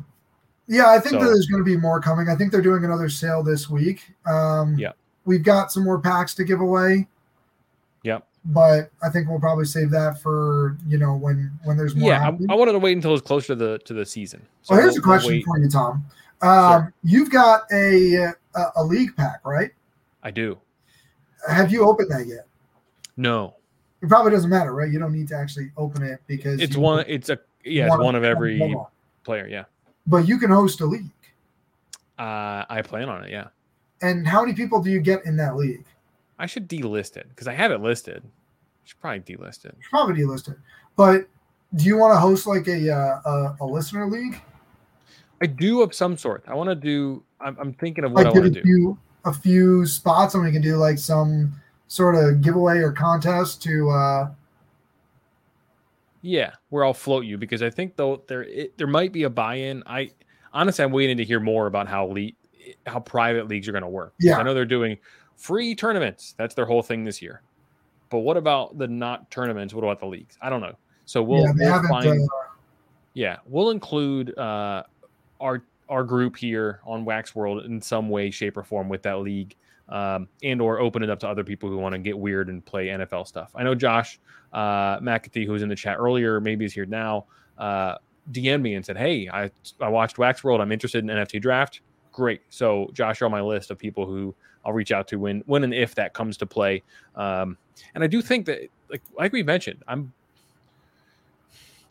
Yeah, I think that
So-
there's going to be more coming. I think they're doing another sale this week. Um,
Yeah.
we've got some more packs to give away.
Yep.
But I think we'll probably save that for you know when when there's more.
Yeah. I, I wanted to wait until it's closer to the to the season. So
well, here's
we'll-
a question
we'll
for you, Tom. Um, You've got a, a a league pack, right?
I do.
Have you opened that yet?
No,
It probably doesn't matter, right? You don't need to actually open it because
it's one. It's a yeah. It's
one of-
of every
one
player. Yeah.
But you can host a league.
Uh, I plan on it. Yeah.
And how many people do you get in that league?
I should delist it because I have it listed. I Should probably delist it.
Probably delisted. But do you want to host like a uh, a, a listener league?
I do of some sort. I want to do. I'm, I'm thinking of what
Like
I want to do.
a few spots, and we can do like some sort of giveaway or contest to. uh
Yeah, where I'll float you because I think though there it, there might be a buy-in. I honestly I'm waiting to hear more about how le- how private leagues are going to work
Yeah.
I know they're doing free tournaments. That's their whole thing this year. But what about the not tournaments? What about the leagues? I don't know. So we'll,
yeah,
we'll find.
uh,
Yeah, we'll include uh, our our group here on Wax World in some way, shape, or form with that league, um, and or open it up to other people who want to get weird and play NFL stuff. I know Josh uh, McAtee, who was in the chat earlier, maybe is here now. Uh, DM'd me and said, "Hey, I I watched Wax World. I'm interested in NFT draft. great. So Josh you're on my list of people who I'll reach out to when when and if that comes to play. Um, and I do think that like like we mentioned, I'm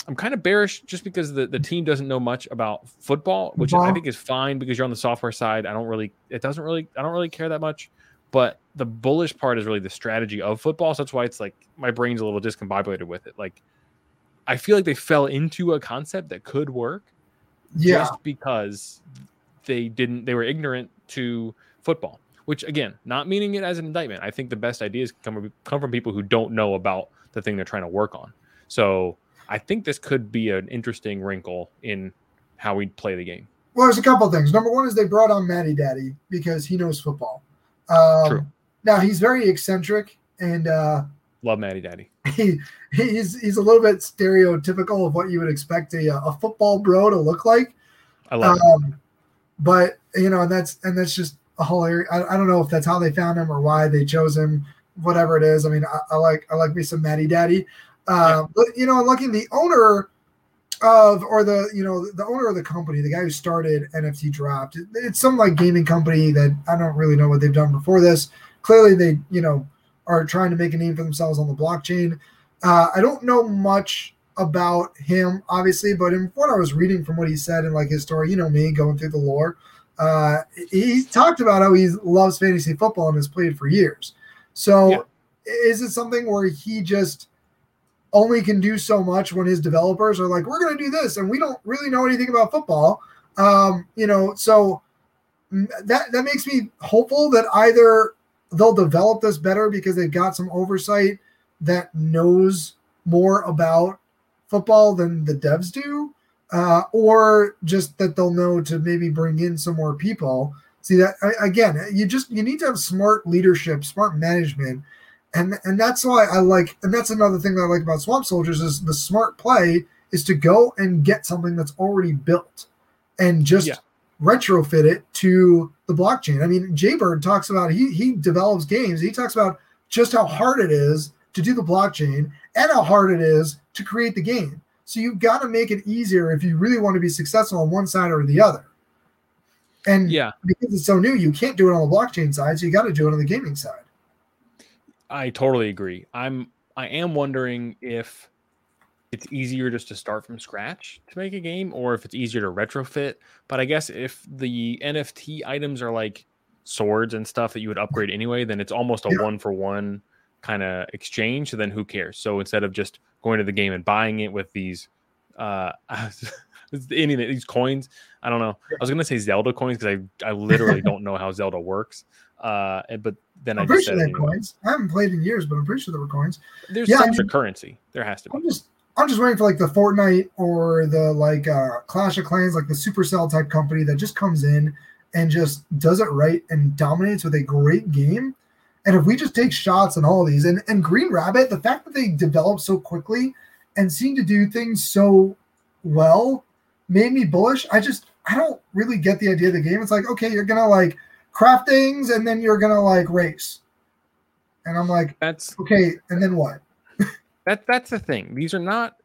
I'm kind of bearish just because the, the team doesn't know much about football, which I uh-huh. think is fine because you're on the software side. I don't really it doesn't really I don't really care that much. But the bullish part is really the strategy of football. So that's why it's like my brain's a little discombobulated with it. Like I feel like they fell into a concept that could work
Yeah.
just because they didn't they were ignorant to football which again not meaning it as an indictment i think the best ideas come come from people who don't know about the thing they're trying to work on so i think this could be an interesting wrinkle in how we play the game
Well, there's a couple of things. Number one is they brought on Matty Daddy because he knows football. Um,
True.
Now he's very eccentric and uh,
love maddie daddy
he he's he's a little bit stereotypical of what you would expect a a football bro to look like.
i love it
Um, but you know, and that's and that's just a hilarious. I, I don't know if that's how they found him or why they chose him. Whatever it is, I mean, I, I like I like me some Matty Daddy. Uh, But you know, looking the owner of or the you know the owner of the company, the guy who started NFT draft, it- it's some like gaming company that I don't really know what they've done before this. Clearly, they you know are trying to make a name for themselves on the blockchain. Uh, I don't know much about him, obviously, but in what I was reading from what he said in like his story, you know me going through the lore, uh, he talked about how he loves fantasy football and has played for years. So,
Yeah.
is it something where he just only can do so much when his developers are like, "We're going to do this," and we don't really know anything about football? Um, you know, so mm, that that makes me hopeful that either they'll develop this better because they've got some oversight that knows more about football than the devs do, uh, or just that they'll know to maybe bring in some more people. See that I, again, you just you need to have smart leadership, smart management, and and that's why I like, and that's another thing that I like about Swamp Soldiers is the smart play is to go and get something that's already built, and just
Yeah.
retrofit it to the blockchain. I mean, Jaybird talks about he he develops games. He talks about just how hard it is to do the blockchain and how hard it is to create the game. So you've got to make it easier if you really want to be successful on one side or the other. And
yeah
because it's so new, you can't do it on the blockchain side, so you got to do it on the gaming side.
I totally agree. I'm I am wondering if it's easier just to start from scratch to make a game or if it's easier to retrofit. But I guess if the NFT items are like swords and stuff that you would upgrade anyway, then it's almost a
Yeah.
one for one kind of exchange. So then who cares? So instead of just going to the game and buying it with these uh any of these coins, I don't know. I was gonna say Zelda coins because I I literally don't know how Zelda works. Uh, and- but then
I'm
I
pretty
just
sure
said
they
anyway.
coins. I haven't played in years, but I'm pretty sure there were coins.
There's
Yeah, I
some
mean-
currency. There has to be.
I'm just I'm just waiting for like the Fortnite or the like uh Clash of Clans, like the Supercell type company that just comes in and just does it right and dominates with a great game. And if we just take shots on all of these and, and Green Rabbit, the fact that they develop so quickly and seem to do things so well made me bullish. I just I don't really get the idea of the game. It's like, okay, you're gonna like craft things and then you're gonna like race. And I'm like,
That's
okay, and then what?
that that's the thing. These are not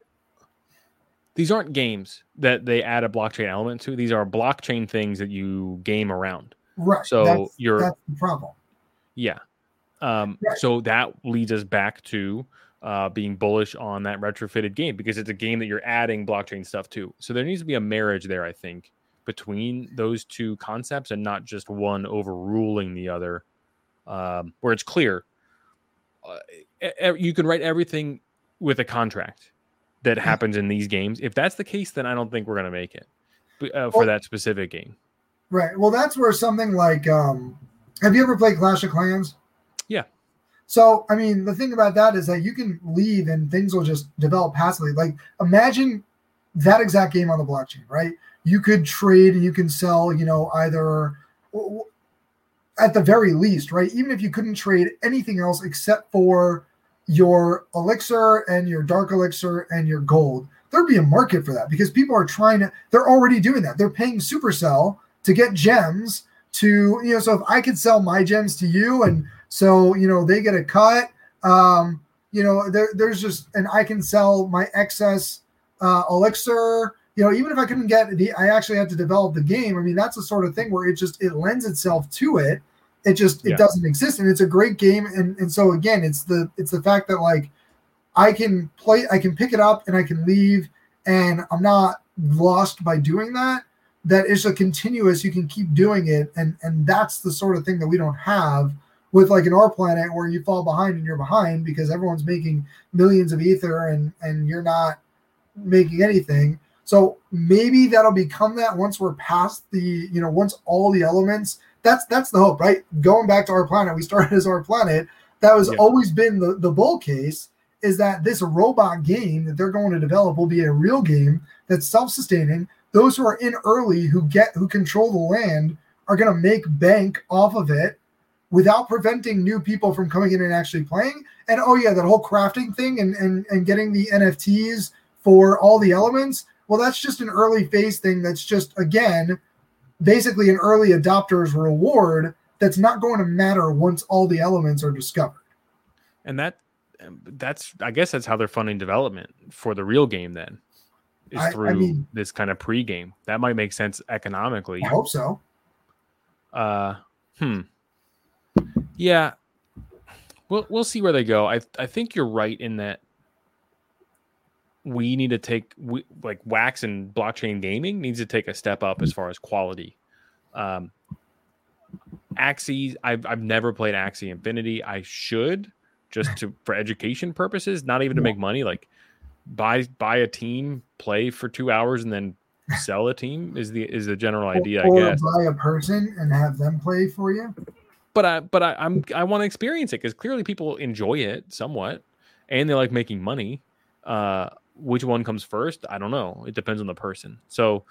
these aren't games that they add a blockchain element to. These are blockchain things that you game around.
Right.
So
that's,
you're
that's the problem.
Yeah. Um,
Right.
So that leads us back to uh, being bullish on that retrofitted game because it's a game that you're adding blockchain stuff to. So there needs to be a marriage there, I think, between those two concepts and not just one overruling the other, um, where it's clear. Uh, you can write everything with a contract that happens in these games. If that's the case, then I don't think we're going to make it uh, for
Well-
that specific game.
Right. Well, that's where something like um have you ever played Clash of Clans?
Yeah.
So, I mean, the thing about that is that you can leave and things will just develop passively. Like, imagine that exact game on the blockchain, right? You could trade you can sell, you know, either at the very least, right? Even if you couldn't trade anything else except for your elixir and your dark elixir and your gold, there'd be a market for that because people are trying to, they're already doing that. They're paying Supercell to get gems to, you know, so if I could sell my gems to you and so, you know, they get a cut, um, you know, there, there's just, and I can sell my excess uh, elixir you know, even if I couldn't get the, I actually had to develop the game. I mean, that's the sort of thing where it just it lends itself to it. It just it
Yeah.
doesn't exist, and it's a great game. And and so again, it's the it's the fact that like I can play, I can pick it up, and I can leave, and I'm not lost by doing that. That is a continuous. You can keep doing it, and and that's the sort of thing that we don't have with like in R-Planet where you fall behind and you're behind because everyone's making millions of ether and and you're not making anything. So maybe that'll become that once we're past the, you know, once all the elements. That's that's the hope, right? Going back to R-Planet, we started as R-Planet. That was
Yeah.
always been the the bull case is that this robot game that they're going to develop will be a real game that's self-sustaining. Those who are in early who get who control the land are going to make bank off of it without preventing new people from coming in and actually playing. And oh yeah, that whole crafting thing and and and getting the NFTs for all the elements. Well, that's just an early phase thing. That's just again, basically an early adopter's reward. That's not going to matter once all the elements are discovered.
and that that's I guess that's how they're funding development for the real game. Then is
I- I
through
mean-
this kind of pre-game. That might make sense economically.
I hope so.
Uh, hmm. Yeah, we'll we'll see where they go. I I think you're right in that we need to take we, like wax and blockchain gaming needs to take a step up as far as quality. Um, Axie, I've I've never played Axie Infinity. I should just to for education purposes, not even to make money. Like buy buy a team, play for two hours, and then sell a team is the is the general idea,
or
I guess.
buy a person and have them play for you.
but I but I, I'm I want to experience it because clearly people enjoy it somewhat, and they like making money. Uh, which one comes first? I don't know. It depends on the person. So,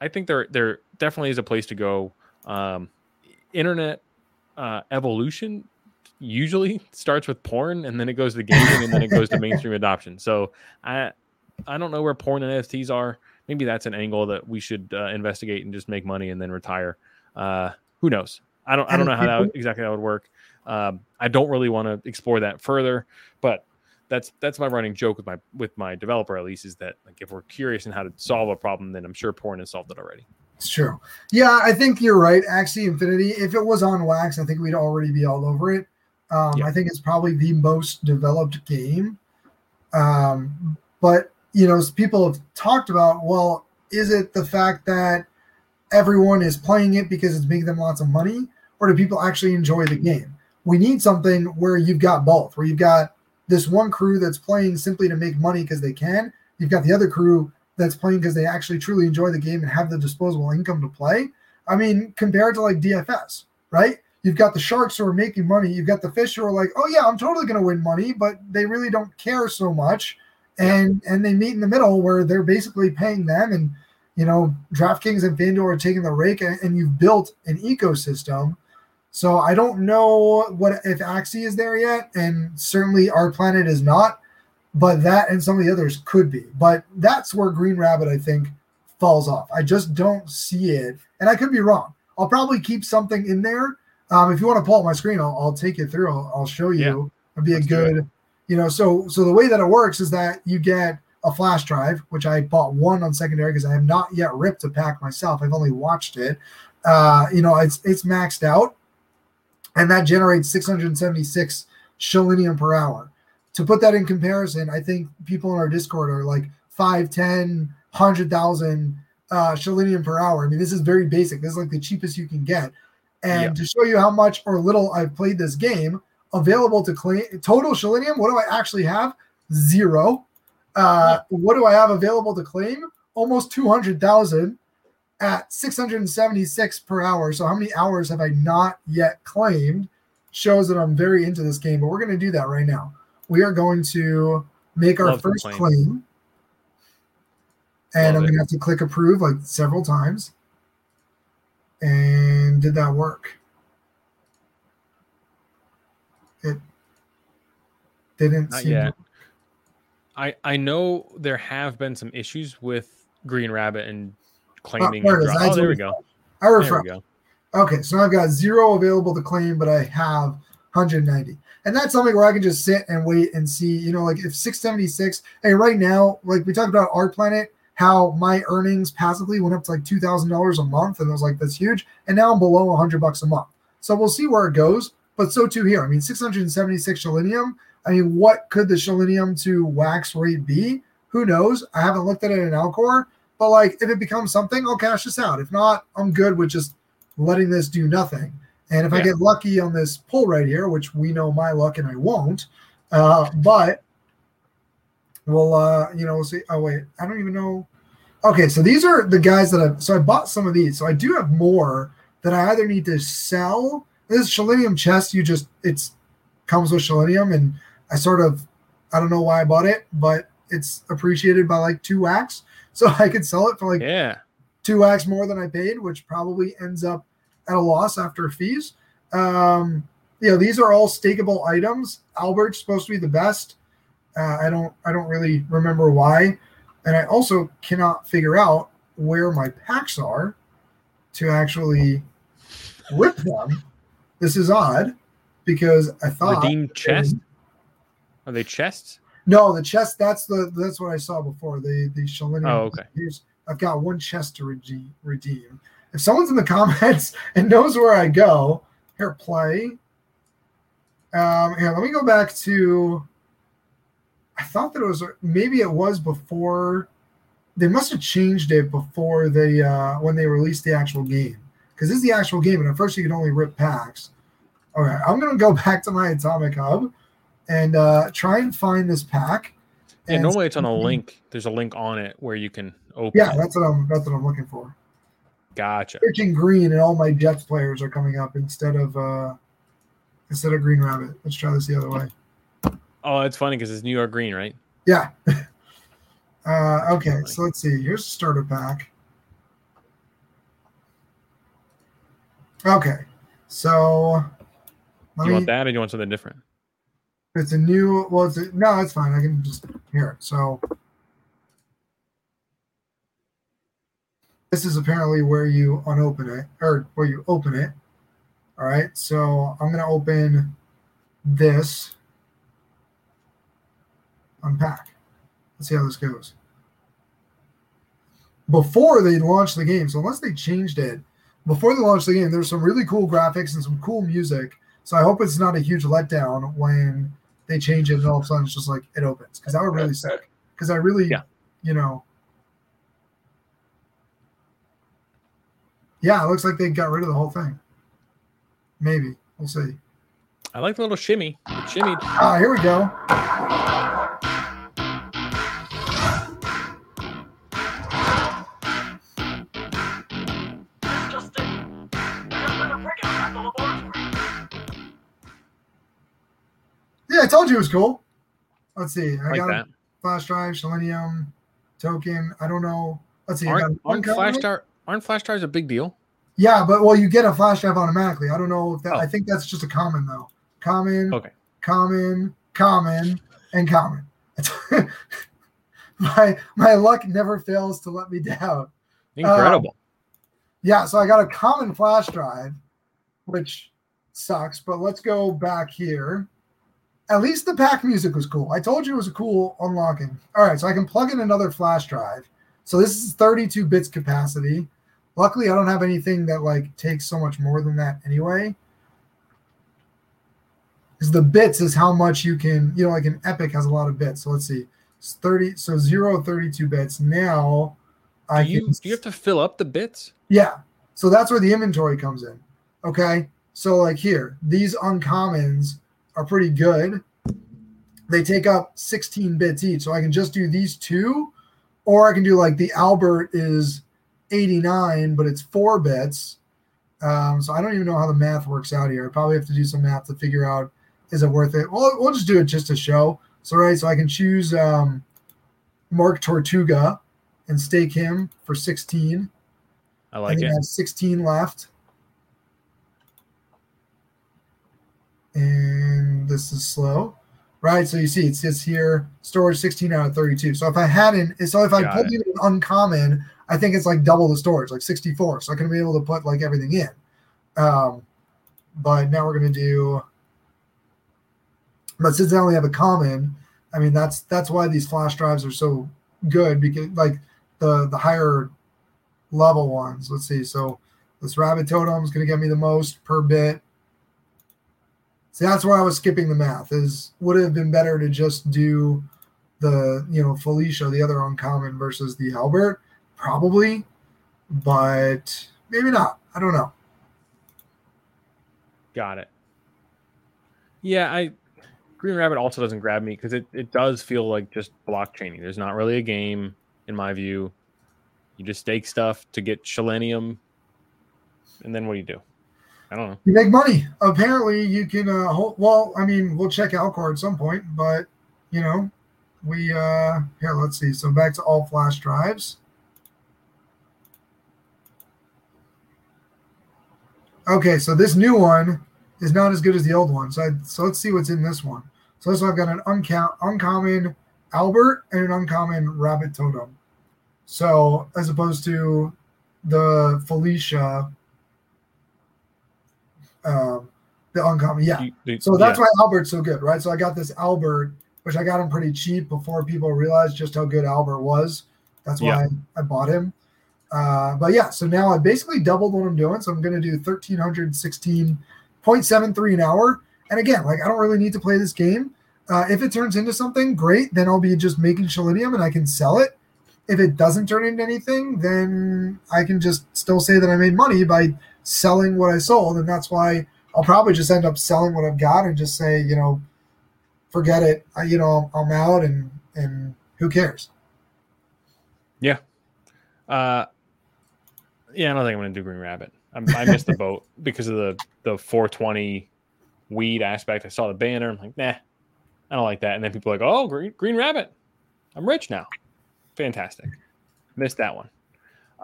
I think there there definitely is a place to go. Um, internet uh, evolution usually starts with porn, and then it goes to gaming, and then it goes to mainstream adoption. So I I don't know where porn and NFTs are. Maybe that's an angle that we should uh, investigate and just make money and then retire. Uh, who knows? I don't I don't know how that would, exactly that would work. Um, I don't really want to explore that further, but that's that's my running joke with my with my developer at least is that like if we're curious in how to solve a problem, then I'm sure porn has solved it already.
It's true. Yeah, I think you're right. Axie Infinity, if it was on wax, I think we'd already be all over it. Um,
Yeah.
I think it's probably the most developed game. Um, but, you know, people have talked about, well, is it the fact that everyone is playing it because it's making them lots of money, or do people actually enjoy the game? We need something where you've got both, where you've got this one crew that's playing simply to make money because they can. You've got the other crew that's playing because they actually truly enjoy the game and have the disposable income to play. I mean, compared to like DFS, right? You've got the sharks who are making money. You've got the fish who are like, oh yeah, I'm totally going to win money, but they really don't care so much, and and they meet in the middle where they're basically paying them, and you know, DraftKings and FanDuel are taking the rake, and, and you've built an ecosystem. So I don't know what if Axie is there yet, and certainly R-Planet is not but that and some of the others could be. But that's where Green Rabbit, I think, falls off. I just don't see it, and I could be wrong. I'll probably keep something in there. Um, if you want to pull up my screen, I'll, I'll take you through. I'll, I'll show you.
Yeah.
It'd be a
Let's
good, you know. So so the way that it works is that you get a flash drive, which I bought one on secondary because I have not yet ripped a pack myself. I've only watched it. Uh, you know, it's it's maxed out, and that generates 676 shillinium per hour to put that in comparison, I think people in our Discord are like 5, 10, 100,000 uh, shillinium per hour. I mean, this is very basic. This is like the cheapest you can get. And
Yeah.
to show you how much or little I've played this game, available to claim total shillinium, what do I actually have? Zero. Uh, What do I have available to claim? Almost 200,000 at 676 per hour. So, how many hours have I not yet claimed? Shows that I'm very into this game, but we're going to do that right now we are going to make our
Love
first
claim.
claim. And
Love
I'm going to have to click approve like several times. And did that work? It didn't
Not
seem
yet. I I know there have been some issues with Green Rabbit and claiming.
there it
and
is.
dro-
I
oh, there we go.
I
There we go.
Okay, so I've got zero available to claim, but I have 190. And that's something where I can just sit and wait and see, you know, like if 676, hey, right now, like we talked about R-Planet how my earnings passively went up to like two thousand dollars a month, and I was like, that's huge. And now I'm below hundred bucks a month. So we'll see where it goes. But so too here. I mean, 676 Shellinium. I mean, what could the Shellinium to wax rate be? Who knows? I haven't looked at it in Alcor, but like if it becomes something, I'll cash this out. If not, I'm good with just letting this do nothing. And if I get lucky on this pull right here, which we know my luck and I won't, uh, but we'll, uh, you know, we'll see. Oh, wait, I don't even know. Okay, so these are the guys that I've, so I bought some of these. So I do have more that I either need to sell. This is Shelenium chest. You just, it's comes with Shelenium. And I sort of, I don't know why I bought it, but it's appreciated by like two wax. So I could sell it for like
Yeah.
two wax more than I paid, which probably ends up at a loss after fees. Um, you know, these are all stakeable items. Albert's supposed to be the best. Uh, I don't, I don't really remember why, and I also cannot figure out where my packs are to actually rip them. This is odd because I thought
Redeem chest. Are they chests?
No, the chest. That's the that's what I saw before. The the Shalinium.
Oh, okay.
Here's I've got one chest to redeem. Redeem. If someone's in the comments and knows where I go, here play. Um, here, let me go back to. I thought that it was maybe it was before. They must have changed it before they uh, when they released the actual game because this is the actual game, and at first you could only rip packs. Okay, I'm gonna go back to my AtomicHub and uh, try and find this pack.
Yeah,
and
normally it's on a link. There's a link on it where you can open.
Yeah,
it.
that's what I'm. That's what I'm looking for.
Gotcha.
Searching green, and all my Jets players are coming up instead of uh instead of Green Rabbit. Let's try this the other way.
Oh, it's funny because it's New York Green, right?
Yeah. uh, okay, so let's see. Here's the starter pack. Okay, so
Do
let
you
me.
want that or do you want something different?
It's a new. Well, it's a, no, it's fine. I can just hear it. So this is apparently where you unopen it, or where you open it. All right. So I'm gonna open this. Unpack. Let's see how this goes. Before they launched the game, so unless they changed it, before they launched the game, there's some really cool graphics and some cool music. So I hope it's not a huge letdown when they change it and all of a sudden it's just like it opens because that would really suck. Because I really,
Yeah.
you know, yeah, it looks like they got rid of the whole thing. Maybe we'll see.
I like the little shimmy. It shimmied.
Ah, here we go. Told you it was cool. Let's see. I
like
got
that.
a flash drive, selenium, token. I don't know. Let's see.
Aren't, aren't flash drive aren't flash drives a big deal?
Yeah, but well, you get a flash drive automatically. I don't know if that.
Oh.
I think that's just a common though. Common,
Okay.
common, common, and common. my my luck never fails to let me down.
Incredible.
Um, yeah, so I got a common flash drive, which sucks. But let's go back here. At least the pack music was cool. I told you it was a cool unlocking. All right, so I can plug in another flash drive. So this is 32 bits capacity. Luckily, I don't have anything that like takes so much more than that anyway. Because the bits is how much you can, you know, like an Epic has a lot of bits. So let's see, it's 30, so zero 32 bits. Now I
do you
can
do you have to fill up the bits?
yeah. So that's where the inventory comes in. Okay. So like here, these uncommons are pretty good. They take up 16 bits each. So I can just do these two, or I can do like the Albert is 89, but it's four bits. Um, so I don't even know how the math works out here. I probably have to do some math to figure out is it worth it. Well, we'll just do it just to show. So right, so I can choose um, Mark Tortuga and stake him for 16.
I like
I
it.
have 16 left. And this is slow. Right. So you see it says here storage 16 out of 32. So if I hadn't, so if I
Got
pulled
it.
in uncommon, I think it's like double the storage, like 64. So I can be able to put like everything in. Um, but now we're gonna do but since I only have a common, I mean that's that's why these flash drives are so good because like the the higher level ones. Let's see. So this rabbit totem is going to get me the most per bit. See, that's where I was skipping the math. Is would it have been better to just do the you know Felicia, the other uncommon, versus the Albert? Probably, but maybe not. I don't know.
Got it. Yeah, I Green Rabbit also doesn't grab me because it, it does feel like just blockchaining. There's not really a game, in my view. You just stake stuff to get Selenium, and then what do you do? I don't know.
You make money. Apparently, you can. Uh, hold, well, I mean, we'll check Alcor at some point, but you know, we uh here. Let's see. So back to all flash drives. Okay, so this new one is not as good as the old one. So I, so let's see what's in this one. So this one I've got an uncount, uncommon Albert and an uncommon Rabbit Totem. So as opposed to the Felicia, um, the uncommon, yeah.
You-
So that's
yeah.
why Albert's so good, right? So I got this Albert, which I got him pretty cheap before people realized just how good Albert was. That's why
Yeah.
I bought him. Uh, but yeah, so now I basically doubled what I'm doing. So I'm going to do 1316.73 an hour. And again, like I don't really need to play this game. Uh, if it turns into something great, then I'll be just making Selenium and I can sell it. If it doesn't turn into anything, then I can just still say that I made money by selling what I sold. And that's why I'll probably just end up selling what I've got and just say, you know, forget it. I, you know, I'm out and and who cares? Yeah.
Uh, yeah, I don't think I'm going to do Green Rabbit. I'm, I missed the boat because of the the 420 weed aspect. I saw the banner. I'm like, nah, I don't like that. And then people are like, oh, Green, Green Rabbit. I'm rich now. Fantastic. Missed that one.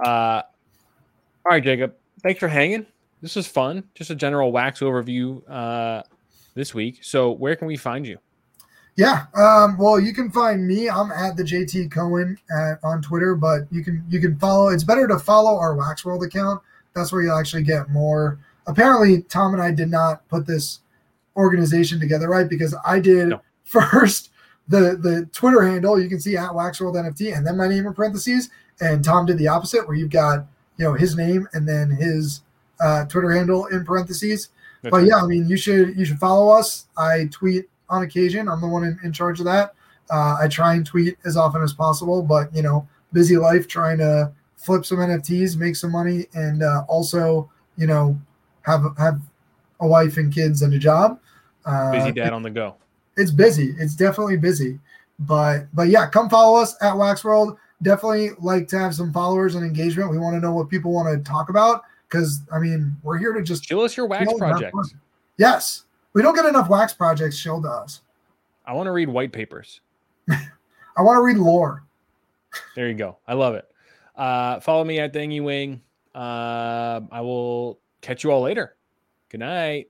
Uh, all right, Jacob. Thanks for hanging. This was fun. Just a general wax overview uh, this week. So, where can we find you?
Yeah. Um, well, you can find me. I'm at the JT Cohen at, on Twitter, but you can you can follow. It's better to follow our Wax World account. That's where you'll actually get more. Apparently, Tom and I did not put this organization together right because I did
No.
first the the Twitter handle. You can see at Wax World NFT, and then my name in parentheses. And Tom did the opposite, where you've got you know his name and then his uh, Twitter handle in parentheses but yeah, I mean, you should you should follow us. I tweet on occasion. I'm the one in, in charge of that. Uh, I try and tweet as often as possible, but you know, busy life trying to flip some NFTs, make some money, and uh, also you know have have a wife and kids and a job. Uh,
busy dad on the go.
it's busy. It's definitely busy. But but yeah, come follow us at Wax World. Definitely like to have some followers and engagement. We want to know what people want to talk about because I mean we're here to just
Show us your wax
chill and have
project.
Yes, we don't get enough wax projects showed to us.
I want to read white papers.
I want to read lore.
There you go. I love it. Uh, follow me at Dangy Wing. Uh, I will catch you all later. Good night.